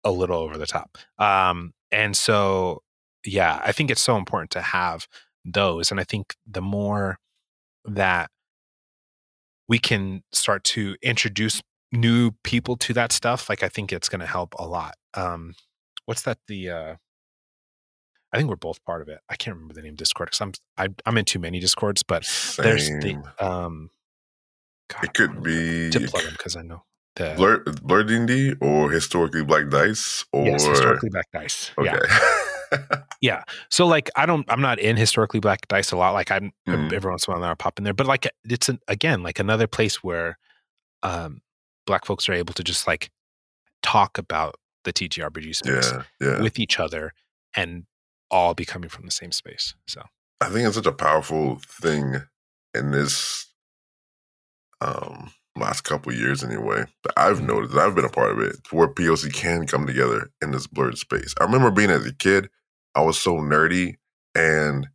a little over the top. Um and so yeah, I think it's so important to have those and I think the more that we can start to introduce new people to that stuff, like I think it's going to help a lot. Um what's that the uh I think we're both part of it. I can't remember the name of Discord because I'm I, I'm in too many Discords, but there's the um God, It could be them because I know the Blur Blur D&D or historically Black Dice or yes historically black dice. okay. [laughs] Yeah, so like I don't I'm not in historically black dice a lot. Like I'm Mhm. every once in a while I'll pop in there, but like it's an, again like another place where um black folks are able to just like talk about the TTRPG space yeah, yeah. with each other and all be coming from the same space. So I think it's such a powerful thing in this um last couple years anyway that I've Mhm. noticed that I've been a part of it where POC can come together in this blerd space. I remember being as a kid, I was so nerdy and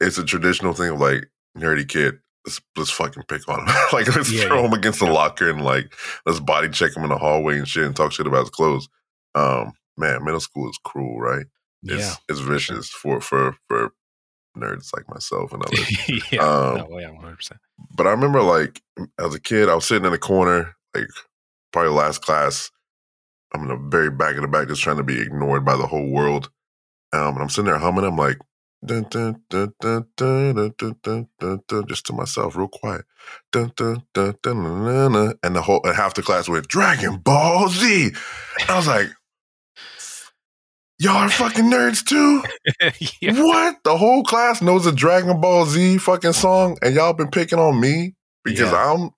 it's a traditional thing of like nerdy kid. Let's, let's fucking pick on him. [laughs] like let's Yeah, throw yeah. him against the Yeah. locker and like let's body check him in the hallway and shit and talk shit about his clothes. Um, man, middle school is cruel, right? It's yeah, it's vicious for for for nerds like myself and [laughs] others. yeah, Um, no, yeah, one hundred percent. but I remember like as a kid, I was sitting in the corner, like probably last class. I'm in the very back of the back, just trying to be ignored by the whole world. Um, and I'm sitting there humming. I'm like, dun, dun, dun, dun, dun, dun, dun, dun, dun, dun, just to myself, real quiet. Dun, dun, dun, dun, dun, dun, dun. And the whole and half the class went Dragon Ball Z. I was like, y'all are fucking nerds too. yeah. What? The whole class knows a Dragon Ball Z fucking song, and y'all been picking on me because Yeah. I'm.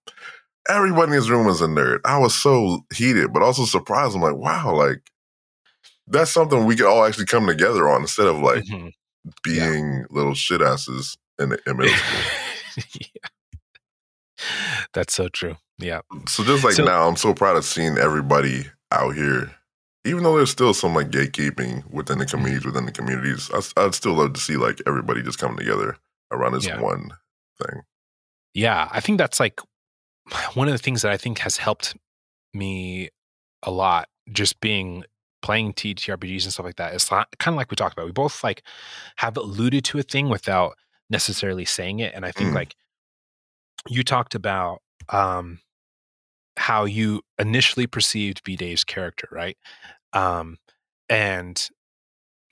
Everybody in this room is a nerd. I was so heated, but also surprised. I'm like, wow, like that's something we could all actually come together on instead of like Mhm. Being little shit asses in, the, [laughs] in middle school. yeah. That's so true. Yeah. so just like So- now, I'm so proud of seeing everybody out here. Even though there's still some like gatekeeping within the mm-hmm. communities, within the communities, I, I'd still love to see like everybody just coming together around this Yeah. one thing. Yeah. I think that's like [sighs] one of the things that I think has helped me a lot, just being playing TTRPGs and stuff like that. It's not, kind of like we talked about. We both like have alluded to a thing without necessarily saying it. And I think Mm. like you talked about um how you initially perceived B Dave's character, right? Um and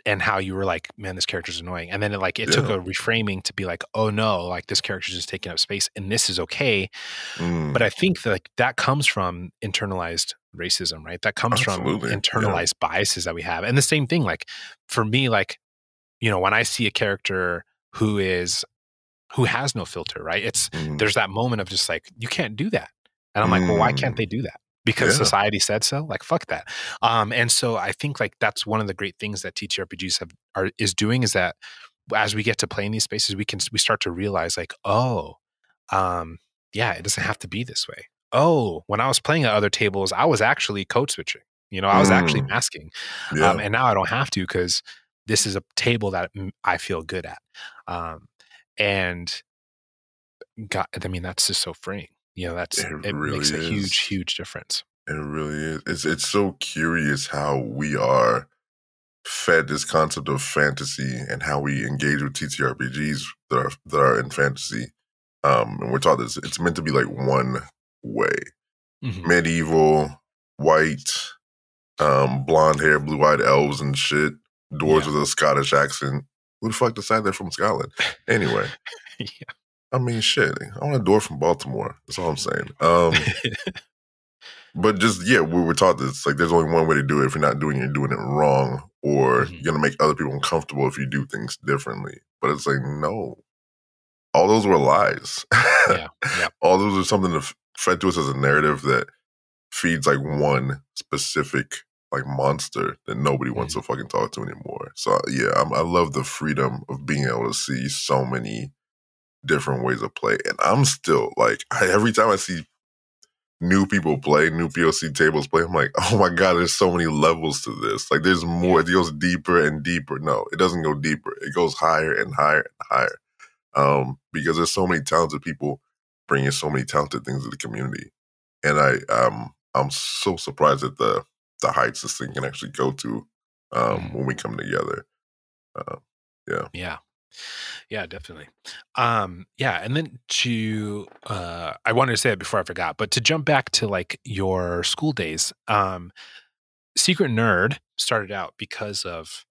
and how you were like, man, this character's annoying. And then it, like it took a reframing to be like, oh no, like this character's just taking up space and this is okay. Mm. But I think that like that comes from internalized racism, right? That comes Absolutely, from internalized biases that we have. And the same thing, like for me, like, you know, when I see a character who is who has no filter, right? It's Mm. there's that moment of just like, you can't do that. And I'm like, well, why can't Mm. they do that? Because Yeah. society said so. Like, fuck that. Um, and so I think like that's one of the great things that TTRPGs have are is doing is that as we get to play in these spaces, we can we start to realize like, oh, um, yeah, it doesn't have to be this way. Oh, when I was playing at other tables, I was actually code switching. You know, I was actually Mm. masking. Yeah. Um, and now I don't have to because this is a table that I feel good at. Um, and God, I mean, that's just so freeing. You know, that's It it, makes a really huge, huge difference. It really is. It's it's so curious how we are fed this concept of fantasy and how we engage with TTRPGs that are that are in fantasy. Um, and we're taught this. It's meant to be like one way: Mhm. medieval, white, um, blonde hair, blue eyed elves and shit. Dwarves Yeah. with a Scottish accent. Who the fuck decided they're from Scotland? Anyway, [laughs] yeah. I mean, shit. I want a dwarf from Baltimore. That's all I'm saying. Um, [laughs] but just yeah, we were taught this. Like, there's only one way to do it. If you're not doing it, you're doing it wrong, or Mhm. you're gonna make other people uncomfortable if you do things differently. But it's like, no, all those were lies. yeah. Yeah. [laughs] all those are something f- fed to us as a narrative that feeds like one specific like monster that nobody wants to fucking talk to anymore. So yeah, I'm, I love the freedom of being able to see so many different ways of play, and I'm still like I, every time I see new people play, new POC tables play, I'm like, [laughs] oh my god, there's so many levels to this. Like there's more. It goes deeper and deeper. No, it doesn't go deeper. It goes higher and higher and higher. Um, because there's so many talented people bringing so many talented things to the community, and I um I'm so surprised at the the heights this thing can actually go to um, Mhm. when we come together. Uh, yeah. Yeah. Yeah, definitely. Um, yeah, and then to uh I wanted to say it before I forgot, but to jump back to like your school days, um Secret Nerd started out because of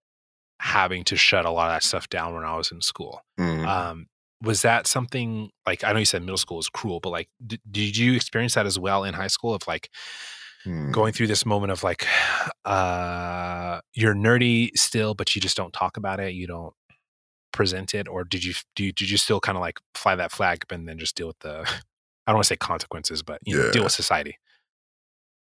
having to shut a lot of that stuff down when I was in school. mm, Um was that something like I know you said middle school is cruel, but like d- did you experience that as well in high school of like mm. going through this moment of like [sighs] uh you're nerdy still but you just don't talk about it, you don't present it or did you do you, did you still kind of like fly that flag and then just deal with the [laughs] I don't want to say consequences, but you know, deal with society.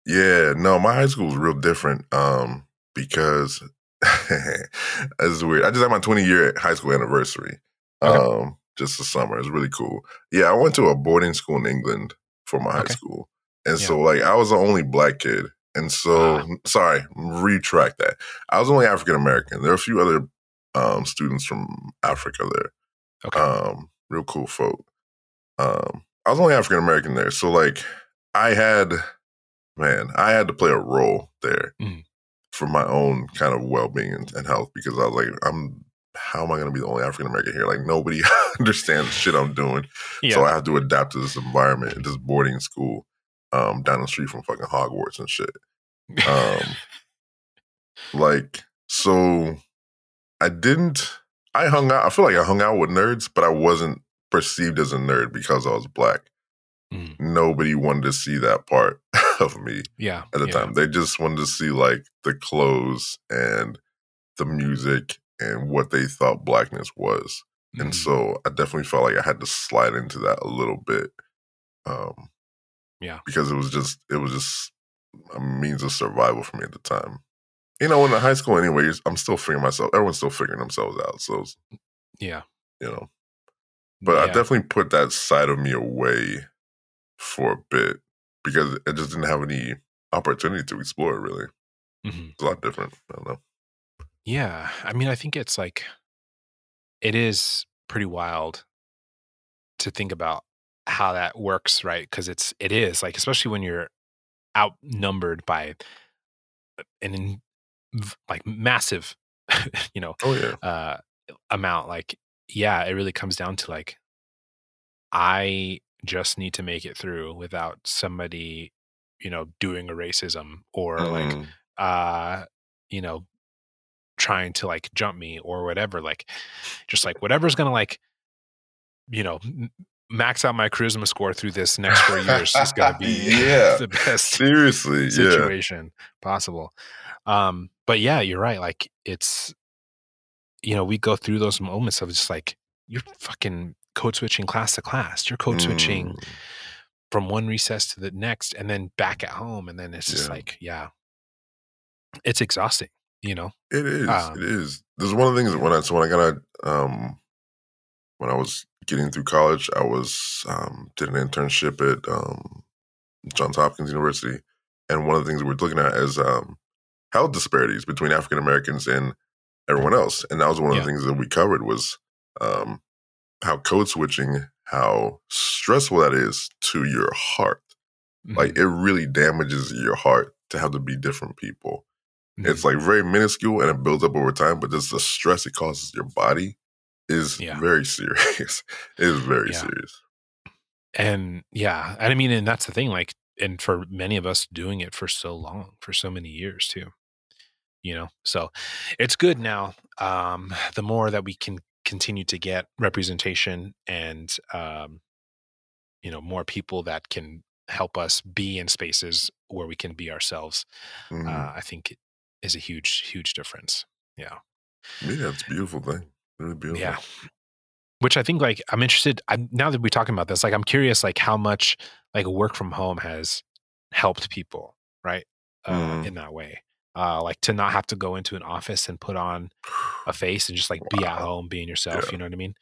Yeah, no, my high school was real different um, because [laughs] it's weird. I just had my 20 year high school anniversary Okay. um, just the summer. It's really cool. Yeah, I went to a boarding school in England for my high school. And Yeah. so, like, I was the only black kid. And so, Ah. sorry, retract that. I was only African American. There are a few other um, students from Africa there Okay. um, real cool folk. Um, I was only African American there, so like I had, man, I had to play a role there Mhm. for my own kind of well being and, and health because I was like, I'm, how am I going to be the only African American here? Like nobody [laughs] understands shit I'm doing, yeah. so I have to adapt to this environment this boarding school um, down the street from fucking Hogwarts and shit. Um, [laughs] like so i didn't i hung out i feel like i hung out with nerds but i wasn't perceived as a nerd because i was black Mhm. nobody wanted to see that part [laughs] of me yeah. at the yeah. time they just wanted to see like the clothes and the music and what they thought blackness was and Mhm. so i definitely felt like i had to slide into that a little bit um Yeah. because it was just it was just a means of survival for me at the time you know in the high school anyways i'm still figuring myself everyone's still figuring themselves out so yeah. you know but I definitely put that side of me away for a bit because I just didn't have any opportunity to explore it really. Mhm. It's a lot different. I don't know. Yeah. I mean, I think it's like, it is pretty wild to think about how that works, right? Because it's, it is like, especially when you're outnumbered by an in, like massive, [laughs] you know, Oh yeah. uh, amount. Like, yeah, it really comes down to like, I just need to make it through without somebody, you know, doing a racism or like Mm, uh you know trying to like jump me or whatever like just like whatever's gonna like you know max out my charisma score through this next four years is gonna [laughs] be Yeah. [laughs] the best seriously, yeah. situation possible um but yeah you're right like it's you know we go through those moments of just like you're fucking code switching class to class you're code switching Mm, from one recess to the next and then back at home and then it's just Yeah. like yeah it's exhausting you know It is. Um, it is. There's one of the things that when I so when I got a um when I was getting through college, I was um, did an internship at um, Johns Hopkins University, and one of the things we were looking at is um, health disparities between African Americans and everyone else, and that was one of Yeah. the things that we covered was um, how code switching, how stressful that is to your heart. Mhm. Like it really damages your heart to have to be different people. Mhm. It's like very minuscule and it builds up over time, but just the stress it causes your body is Yeah. very serious. [laughs] it is very Yeah. serious. and yeah and i mean and that's the thing like and for many of us doing it for so long for so many years too you know so it's good now um the more that we can continue to get representation and um you know more people that can help us be in spaces where we can be ourselves Mhm. uh, i think it is a huge huge difference yeah yeah, it's a beautiful thing. Really beautiful. yeah which i think like i'm interested I'm, now that we're talking about this like i'm curious like how much like work from home has helped people right uh, Mhm. in that way uh like to not have to go into an office and put on a [sighs] face and just like be at home being yourself Yeah. you know what i mean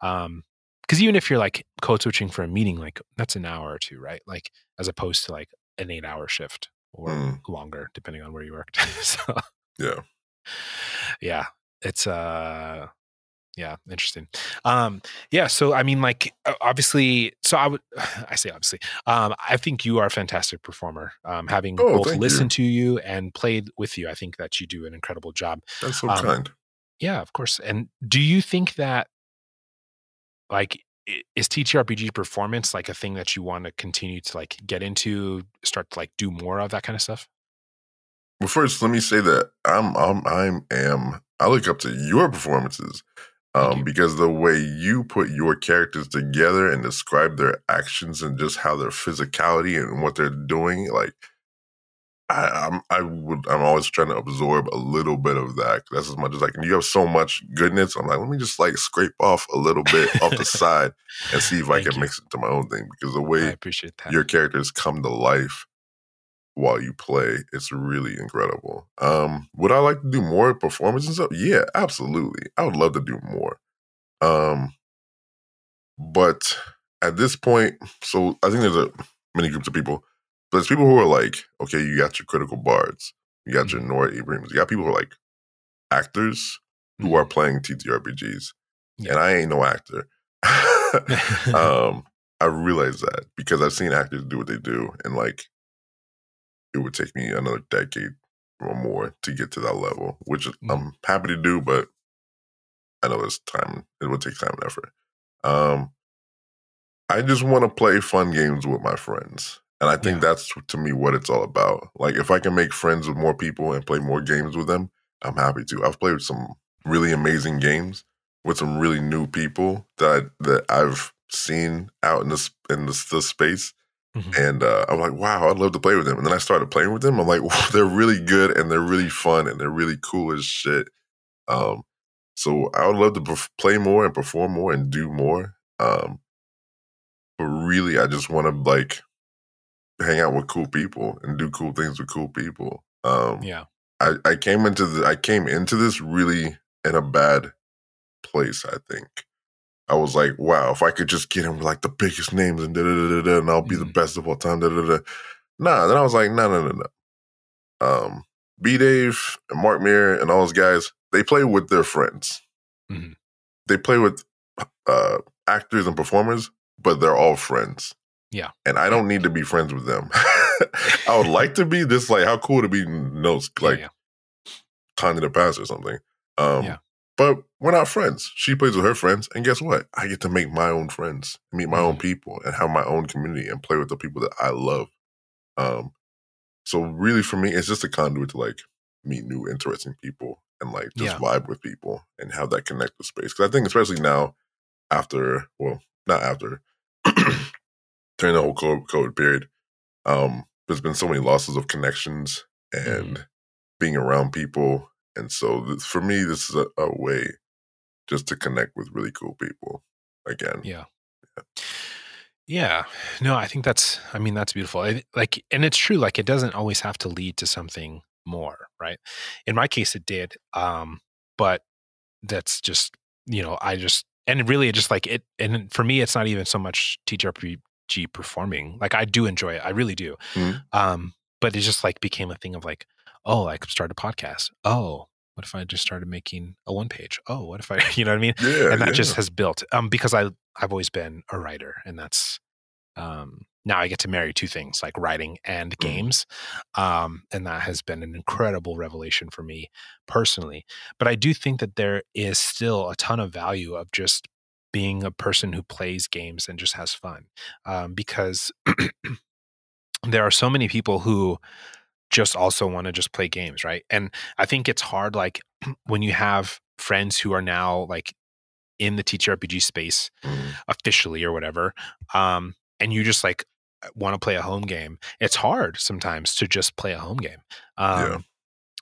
um because even if you're like code switching for a meeting like that's an hour or two right like as opposed to like an eight hour shift or Mm. longer depending on where you worked [laughs] so Yeah. yeah it's uh yeah interesting um yeah so i mean like obviously so i would [sighs] i say obviously um i think you are a fantastic performer um having Oh, both thank you. listened to you and played with you i think that you do an incredible job That's so Um, kind. yeah of course and do you think that like is TTRPG performance like a thing that you want to continue to like get into start to like do more of that kind of stuff Well, first, let me say that I'm, I'm, I am, am I look up to your performances um, you. because the way you put your characters together and describe their actions and just how their physicality and what they're doing, like, I, I'm, I would, I'm always trying to absorb a little bit of that. That's as much as I can. You have so much goodness. I'm like, let me just like scrape off a little bit off the [laughs] side and see if I can you. mix it to my own thing. Because the i way appreciate that your characters come to life while you play. It's really incredible. Um, would I like to do more performances? and stuff? Yeah, absolutely. I would love to do more. Um, but at this point, so I think there's a many groups of people. But there's people who are like, okay, you got your critical bards, you got your Nora Abrams, you got people who are like actors who are playing TTRPGs, Yeah. and I ain't no actor. [laughs] [laughs] um, I realize that because I've seen actors do what they do, and like it would take me another decade or more to get to that level, which Mm. I'm happy to do, but I know it's time. It would take time and effort. Um, I just want to play fun games with my friends, and I think Yeah. that's to me what it's all about. Like if I can make friends with more people and play more games with them, I'm happy to. I've played some really amazing games with some really new people that that I've seen out in this in this, this space, Mhm. and uh, I'm like, wow, I'd love to play with them. And then I started playing with them. I'm like, [laughs] they're really good and they're really fun and they're really cool as shit. Um, so I would love to perf- play more and perform more and do more. Um, but really, I just want to like hang out with cool people and do cool things with cool people. Um, yeah I, I came into the I came into this really in a bad place, I think. I was like, wow, if I could just get him like the biggest names and da da da da and I'll be the Mhm. best of all time, da da da. Nah, then I was like, no, no, no, no. Um, B Dave and Mark Meer and all those guys, they play with their friends. Mhm. They play with uh actors and performers, but they're all friends. Yeah. And I don't need to be friends with them. [laughs] I would like to be this like how cool to be Yeah, like yeah. Tanya DePass or something. Um, Yeah. But we're not friends. She plays with her friends, and guess what? I get to make my own friends, meet my own Mhm. people, and have my own community, and play with the people that I love. Um, so really, for me, it's just a conduit to like meet new, interesting people, and like just Yeah. vibe with people and have that connective space. Because I think, especially now, after well, not after [clears throat] during the whole COVID, period, um, there's been so many losses of connections and being around people. And so th- for me, this is a, a way just to connect with really cool people again. Yeah. Yeah. No, I think that's, I mean, that's beautiful. I, like, and it's true. Like, it doesn't always have to lead to something more, right? In my case, it did. Um, but that's just, you know, I just, and really, it just like it. And for me, it's not even so much TTRPG performing. Like I do enjoy it, I really do. Mhm. Um, but it just like became a thing of like, oh, I could start a podcast. Oh, what if I just started making a one page? Oh, what if I, [laughs] you know what I mean? Yeah, and that yeah. just has built um because i i've always been a writer and that's um now i get to marry two things like writing and Mhm. games um and that has been an incredible revelation for me personally but i do think that there is still a ton of value of just being a person who plays games and just has fun um because [clears throat] there are so many people who just also want to just play games right and i think it's hard like [clears throat] when you have friends who are now like in the TTRPG space Mhm. officially or whatever, um, and you just like want to play a home game, it's hard sometimes to just play a home game. Um, Yeah.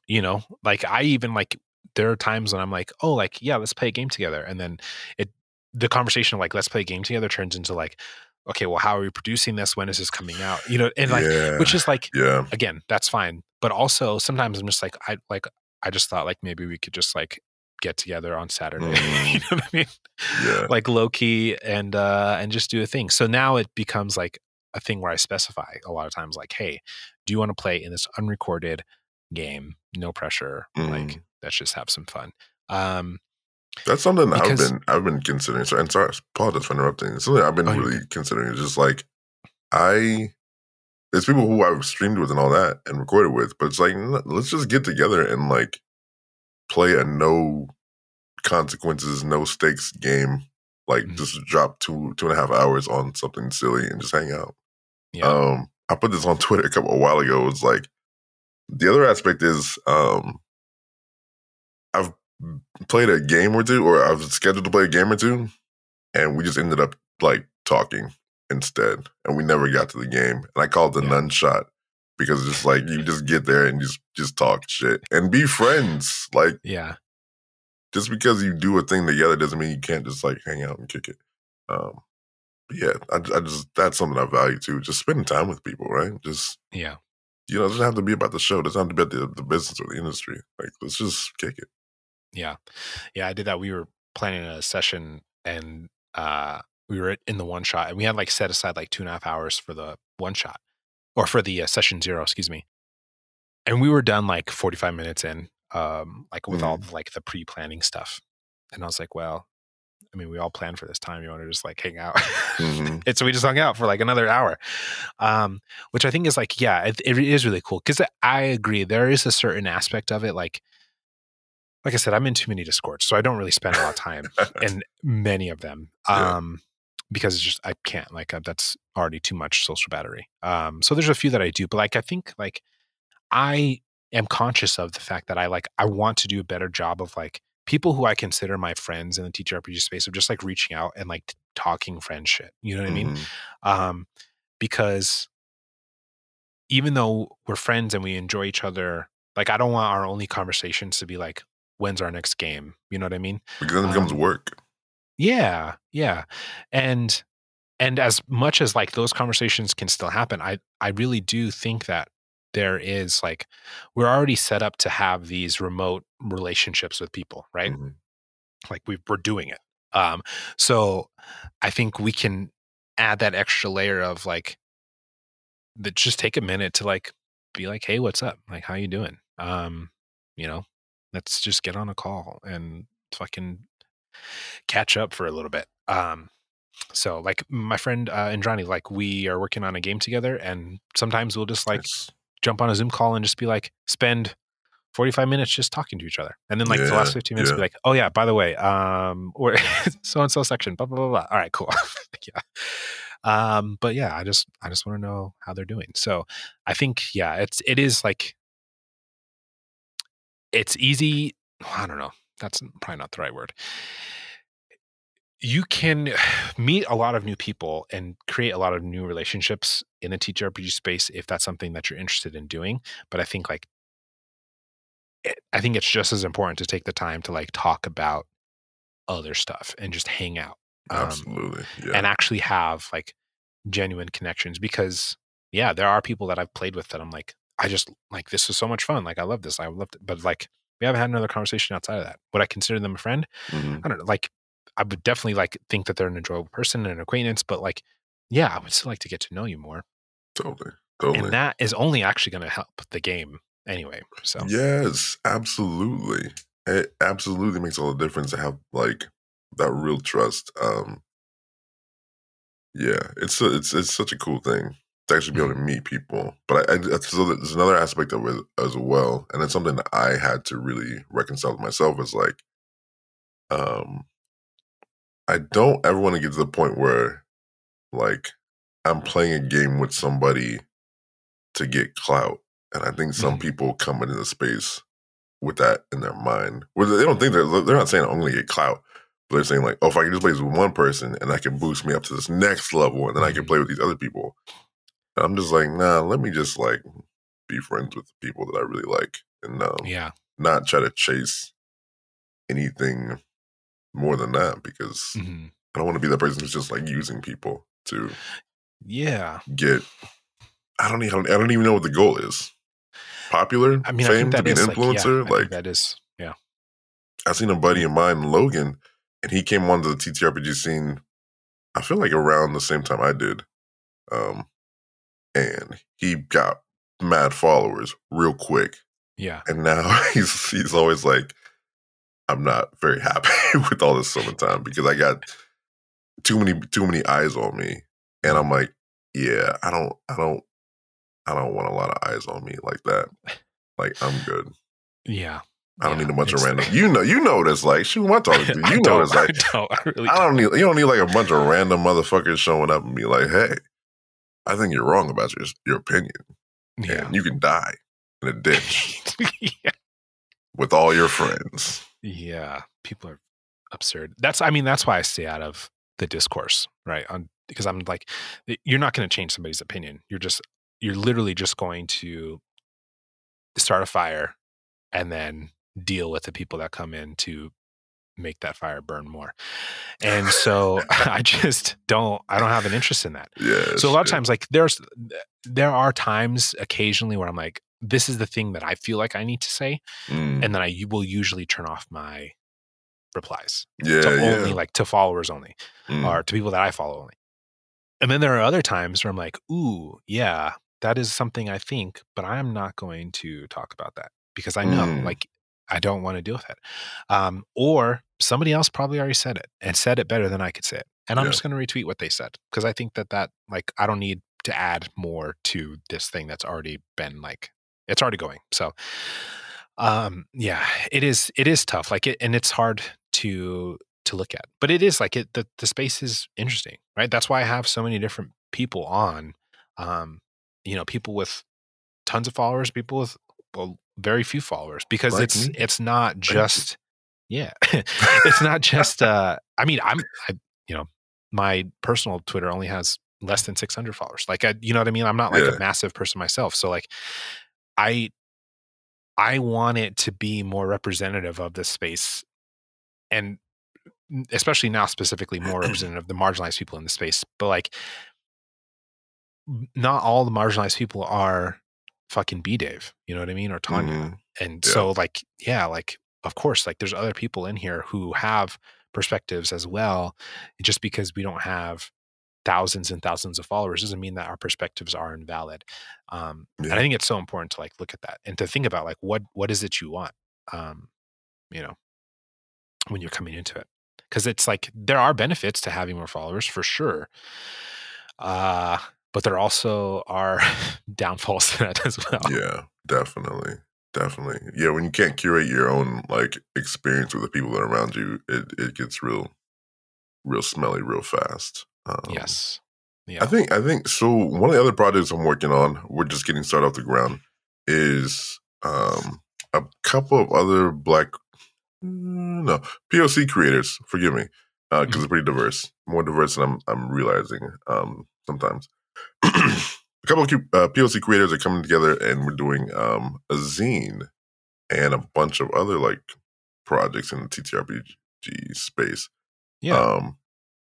You know, like I even like there are times when I'm like, oh, like yeah, let's play a game together, and then it the conversation of like let's play a game together turns into like, okay, well, how are we producing this? When is this coming out? You know, and like yeah, which is like yeah, again, that's fine. But also sometimes I'm just like, I like, I just thought like maybe we could just like get together on Saturday. [laughs] you know what I mean? yeah, Like low key and uh and just do a thing. So now it becomes like a thing where I specify a lot of times like, hey, do you want to play in this unrecorded game? No pressure. Like Mhm. let's just have some fun. Um That's something I've Because- been I've been considering. So, and sorry, apologize for interrupting. It's something I've been Oh, really considering. It's just like I, there's people who I've streamed with and all that and recorded with, but it's like let's just get together and like play a no consequences, no stakes game. Like Mhm. just drop two two and a half hours on something silly and just hang out. yeah. Um, I put this on [laughs] Twitter a couple a while ago. It's like the other aspect is um, I've played a game or two, or I was scheduled to play a game or two, and we just ended up like talking instead, and we never got to the game. And I called it the Yeah. none shot because it's just like you just get there and just just talk shit and be friends. Like yeah. just because you do a thing together doesn't mean you can't just like hang out and kick it. Um, but yeah, I, I just that's something I value too. Just spending time with people, right? Just Yeah. you know, it doesn't have to be about the show. It doesn't have to be about the, the business or the industry. Like let's just kick it. Yeah. Yeah, I did that. We were planning a session and uh we were in the one shot and we had like set aside like two and a half hours for the one shot or for the uh, session zero, excuse me. And we were done like 45 minutes in, um, like with all of, like the pre planning stuff. And I was like, well, I mean, we all planned for this time. You want to just like hang out. Mhm. [laughs] and so we just hung out for like another hour, um, which I think is like, yeah, it, it is really cool. Cause I agree. There is a certain aspect of it. Like, like I said, I'm in too many discords, so I don't really spend a lot of time [laughs] in many of them. Yeah. Um, because it's just, I can't like, uh, that's already too much social battery. Um, so there's a few that I do, but like, I think like I am conscious of the fact that I like, I want to do a better job of like people who I consider my friends in the TTRPG space of just like reaching out and like talking friend shit. You know what I mean? Mhm. um, because even though we're friends and we enjoy each other, like I don't want our only conversations to be like, "When's our next game?" You know what I mean? Because then it becomes Um, work. Yeah, yeah, and and as much as like those conversations can still happen, I I really do think that there is like we're already set up to have these remote relationships with people, right? Mhm. like we we're doing it um so i think we can add that extra layer of like that just take a minute to like be like hey what's up like how you doing um you know let's just get on a call and fucking catch up for a little bit. Um so like my friend uh Andrani, like we are working on a game together and sometimes we'll just like It's- jump on a zoom call and just be like spend 45 minutes just talking to each other and then like the last 15 minutes yeah. be like oh yeah by the way um or so and so section blah blah blah blah. All right cool. [laughs] Yeah. Um but yeah i just i just want to know how they're doing. So i think yeah it's it is like it's easy i don't know that's probably not the right word you can [sighs] meet a lot of new people and create a lot of new relationships in the TTRPG space if that's something that you're interested in doing. But I think like I think it's just as important to take the time to like talk about other stuff and just hang out um, Absolutely. Yeah. and actually have like genuine connections because yeah, there are people that I've played with that I'm like I just like this is so much fun. Like I love this. I loved it. But like we haven't had another conversation outside of that. Would I consider them a friend? Mhm. I don't know. Like I would definitely like think that they're an enjoyable person and an acquaintance, but like, yeah, I would still like to get to know you more. Totally. Totally. And that is only actually going to help the game anyway. So Yes, absolutely. It absolutely makes all the difference to have like that real trust. Um yeah, it's a, it's it's such a cool thing to actually be able to meet people. But I, I so there's another aspect of it as well, and it's something that I had to really reconcile with myself. Is like, um, I don't ever want to get to the point where, like, I'm playing a game with somebody to get clout, and I think some Mhm. people come into the space with that in their mind. Where they don't think they're they're not saying I'm going to get clout. But they're saying like, oh, if I can just play with one person and I can boost me up to this next level, and then I can Mhm. play with these other people. I'm just like, nah, let me just like be friends with the people that I really like, and um, yeah, not try to chase anything more than that because Mhm. I don't want to be that person who's just like using people to yeah. get. I don't even. I don't even know what the goal is. Popular, I mean, I fame think to be an is like, yeah, influencer. Like that is, yeah. I seen a buddy of mine, Logan, and he came onto the TTRPG scene. I feel like around the same time I did, um, and he got mad followers real quick. Yeah. And now [laughs] he's he's always like, I'm not very happy [laughs] with all this summertime because I got too many too many eyes on me, and I'm like, yeah, I don't I don't I don't want a lot of eyes on me like that. Like I'm good. Yeah. I don't yeah, need a bunch of random. [laughs] You know, you know what it's like. Shoot, my talking to? I You know what it's like. I don't. I really I don't need you don't need like a bunch of random motherfuckers showing up and be like, "Hey, I think you're wrong about your your opinion, Yeah. and you can die in a ditch [laughs] yeah. with all your friends." Yeah. People are absurd. That's, I mean, that's why I stay out of the discourse, right? On because I'm like, you're not going to change somebody's opinion. You're just, you're literally just going to start a fire and then deal with the people that come in to make that fire burn more. And [laughs] so [laughs] I just don't, I don't have an interest in that. Yeah. so a lot of times like there's there are times occasionally where i'm like this is the thing that i feel like i need to say Mm, and then I will usually turn off my replies yeah, to yeah. only like to followers only Mm, or to people that i follow only and then there are other times where i'm like ooh yeah that is something i think but i'm not going to talk about that because i know Mm. like i don't want to deal with it um, or somebody else probably already said it and said it better than i could say it and i'm Yeah. just going to retweet what they said because i think that that like i don't need to add more to this thing that's already been like it's already going so um yeah it is it is tough like it and it's hard to to look at but it is like it the, the space is interesting right that's why i have so many different people on um you know people with tons of followers people with well, very few followers because Like it's me. it's not just yeah [laughs] [laughs] it's not just uh i mean i'm I, you know my personal twitter only has less than 600 followers like i you know what i mean i'm not like Yeah. a massive person myself so like i i want it to be more representative of this space and especially now specifically more [clears throat] representative of the marginalized people in the space but like not all the marginalized people are fucking b dave you know what i mean or tanya. Mhm. and Yeah. so like yeah like of course like there's other people in here who have perspectives as well. Just because we don't have thousands and thousands of followers doesn't mean that our perspectives are invalid. Um and i think it's so important to like look at that and to think about like what what is it you want um you know when you're coming into it. Because it's like there are benefits to having more followers for sure. Uh but there also are [laughs] downfalls to that as well Yeah, definitely. Definitely. Yeah, when you can't curate your own like experience with the people that are around you, it, it gets real real smelly real fast. Um, yes I think I think so one of the other projects I'm working on, we're just getting started off the ground, is um a couple of other black no, POC creators, forgive me, because Mhm. it's pretty diverse. More diverse than I'm I'm realizing um sometimes. A couple of uh, POC creators are coming together and we're doing um, a zine and a bunch of other like projects in the TTRPG space. yeah Um,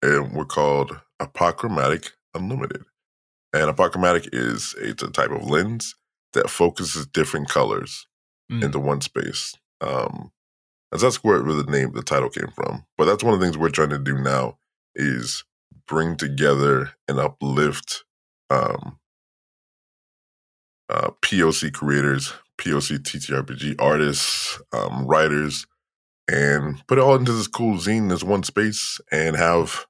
and we're called Apochromatic Unlimited. And apochromatic is it's a type of lens that focuses different colors Mm. into one space. Um, That's that's where the name, the title came from. But that's one of the things we're trying to do now is bring together and uplift um, uh, POC creators, POC TTRPG artists, um, writers, and put it all into this cool zine, this one space, and have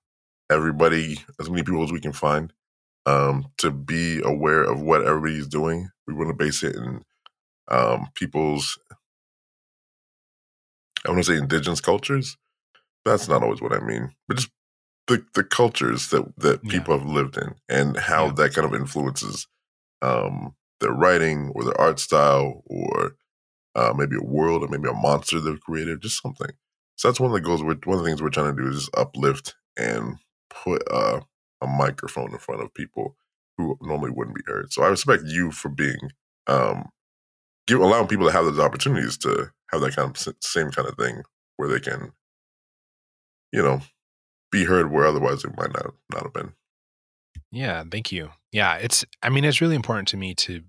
everybody, as many people as we can find, um, to be aware of what everybody's doing. We want to base it in um, people's, I want to say indigenous cultures. That's not always what I mean, but just the, the cultures that, that people yeah. have lived in and how yeah. that kind of influences um, their writing or their art style or uh, maybe a world or maybe a monster they've created, just something. So that's one of the goals. We're, one of the things we're trying to do is just uplift and put uh, a microphone in front of people who normally wouldn't be heard. So I respect you for being um, give allowing people to have those opportunities to have that kind of same kind of thing where they can, you know, be heard where otherwise it might not not have been. Yeah, thank you. Yeah, it's I mean it's really important to me to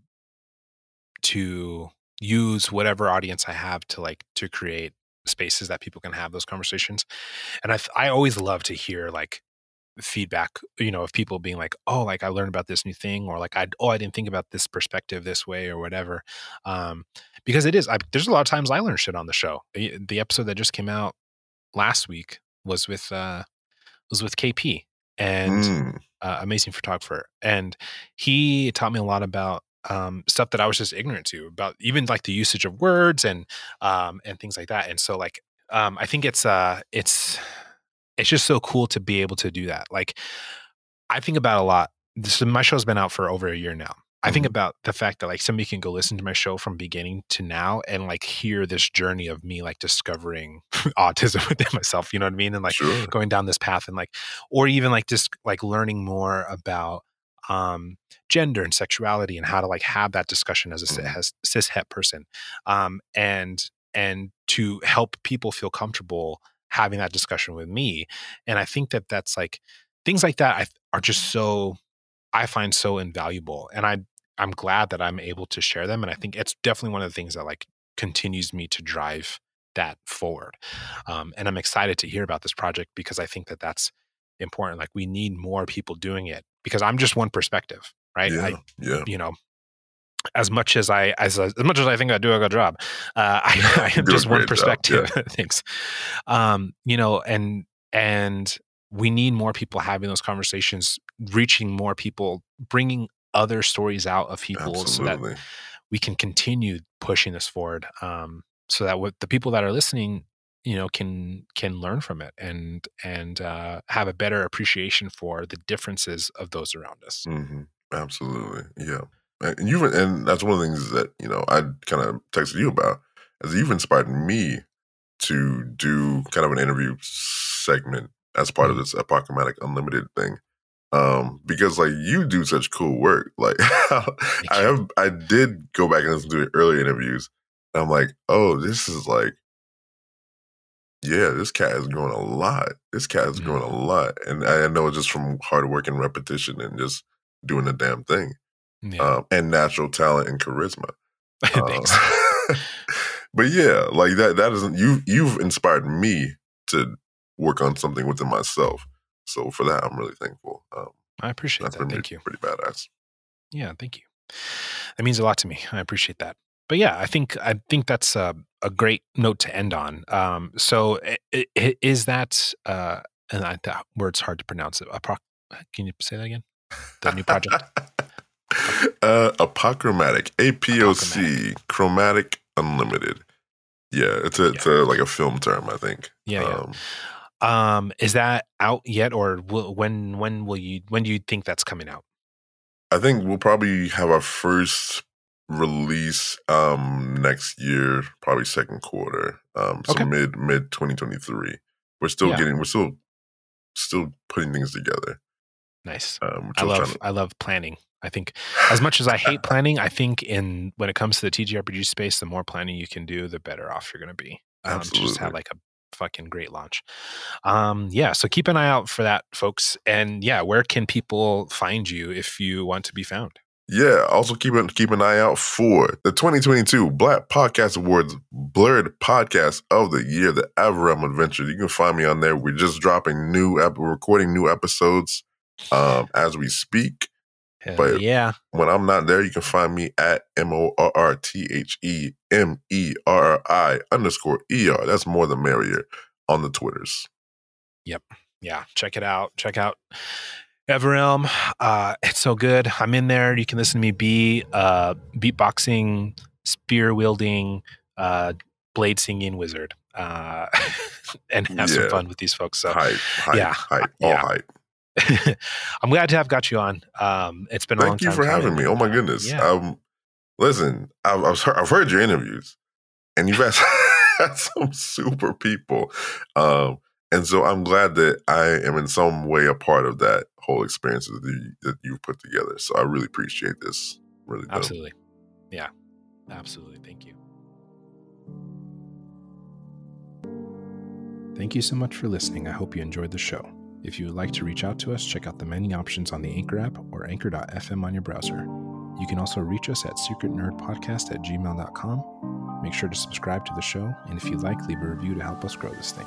to use whatever audience I have to like to create spaces that people can have those conversations. And I I always love to hear like feedback you know of people being like oh like i learned about this new thing or like i oh i didn't think about this perspective this way or whatever um because it is I, there's a lot of times i learn shit on the show the, the episode that just came out last week was with uh was with kp and mm. uh, amazing photographer and he taught me a lot about um, stuff that I was just ignorant to about even like the usage of words and um, and things like that. And so like um, I think it's uh it's it's just so cool to be able to do that. Like I think about a lot. This my show's been out for over a year now. I think mm-hmm. about the fact that like somebody can go listen to my show from beginning to now and like hear this journey of me like discovering [laughs] autism within myself, you know what I mean? And like sure. going down this path and like or even like just like learning more about um, gender and sexuality and how to like have that discussion as a mm-hmm. cis, cis het person um, and and to help people feel comfortable having that discussion with me and i think that that's like things like that I, are just so i find so invaluable and i i'm glad that i'm able to share them and i think it's definitely one of the things that like continues me to drive that forward um, and i'm excited to hear about this project because i think that that's important like we need more people doing it because I'm just one perspective, right? Yeah, I, yeah. You know, as much as I as as much as I think I do a good job, uh, [laughs] [laughs] I, I am just one perspective. Yeah. [laughs] Thanks. Um, you know, and and we need more people having those conversations, reaching more people, bringing other stories out of people, Absolutely. so that we can continue pushing this forward. Um, so that what the people that are listening you know can can learn from it and and uh, have a better appreciation for the differences of those around us. Mm-hmm. Absolutely, yeah. And you've and that's one of the things that you know I kind of texted you about, as you've inspired me to do kind of an interview segment as part mm-hmm. of this Apochromatic Unlimited thing. Um, because like you do such cool work. [laughs] Like I have I did go back and listen to earlier interviews. And I'm like, oh, this is like yeah, this cat is growing a lot. This cat is growing mm-hmm. a lot, and I know it's just from hard work and repetition and just doing the damn thing, yeah. um, and natural talent and charisma. [laughs] Um, [laughs] but yeah, like that. That isn't you. You've inspired me to work on something within myself. So for that, I'm really thankful. Um, I appreciate that. Thank you. Pretty badass. Yeah, thank you. That means a lot to me. I appreciate that but yeah, I think I think that's a, a great note to end on. Um, so it, it, is that uh, and I, that word's hard to pronounce. It. Apoc- Can you say that again? The new project. [laughs] uh, Apochromatic, A P O C, Chromatic Unlimited. Yeah, it's a, yeah. it's a like a film term, I think. Yeah. Um, yeah. Um, is that out yet, or will, when when will you when do you think that's coming out? I think we'll probably have our first release um next year, probably second quarter. Um so okay. mid mid 2023. We're still yeah. getting we're still still putting things together. Nice. Um, I love to... I love planning. I think as much as I [laughs] hate planning, I think in when it comes to the TTRPG space, the more planning you can do, the better off you're going to be. Um, Absolutely. To just have like a fucking great launch. Um, yeah, so keep an eye out for that, folks. And yeah, where can people find you if you want to be found? Yeah. Also, keep an, keep an eye out for the 2022 Black Podcast Awards Blerd Podcast of the Year, the Everrealm Adventure. You can find me on there. We're just dropping new, ep- recording new episodes um, as we speak. Hell But- yeah. When I'm not there, you can find me at M O R R T H E M E R I underscore E R. That's more than merrier on the Twitters. Yep. Yeah, check it out. Check out Everrealm. Uh, it's so good. I'm in there. You can listen to me be uh, beatboxing, spear wielding, uh, blade singing wizard, uh, [laughs] and have some fun with these folks. So hype, hype, yeah, hype, all yeah. hype. I'm glad to have got you on. Um, it's been a long Thank you time for having coming. me. Oh my goodness. Yeah. Um, listen, I've, I've, heard, I've heard your interviews, and you've had, [laughs] had some super people, um, and so I'm glad that I am in some way a part of that whole experience that, you, that you've put together. So I really appreciate this. Really, do. Absolutely. Yeah. Absolutely. Thank you. Thank you so much for listening. I hope you enjoyed the show. If you would like to reach out to us, check out the many options on the Anchor app or anchor.fm on your browser. You can also reach us at secretnerdpodcast at gmail.com. Make sure to subscribe to the show, and if you'd like, leave a review to help us grow this thing.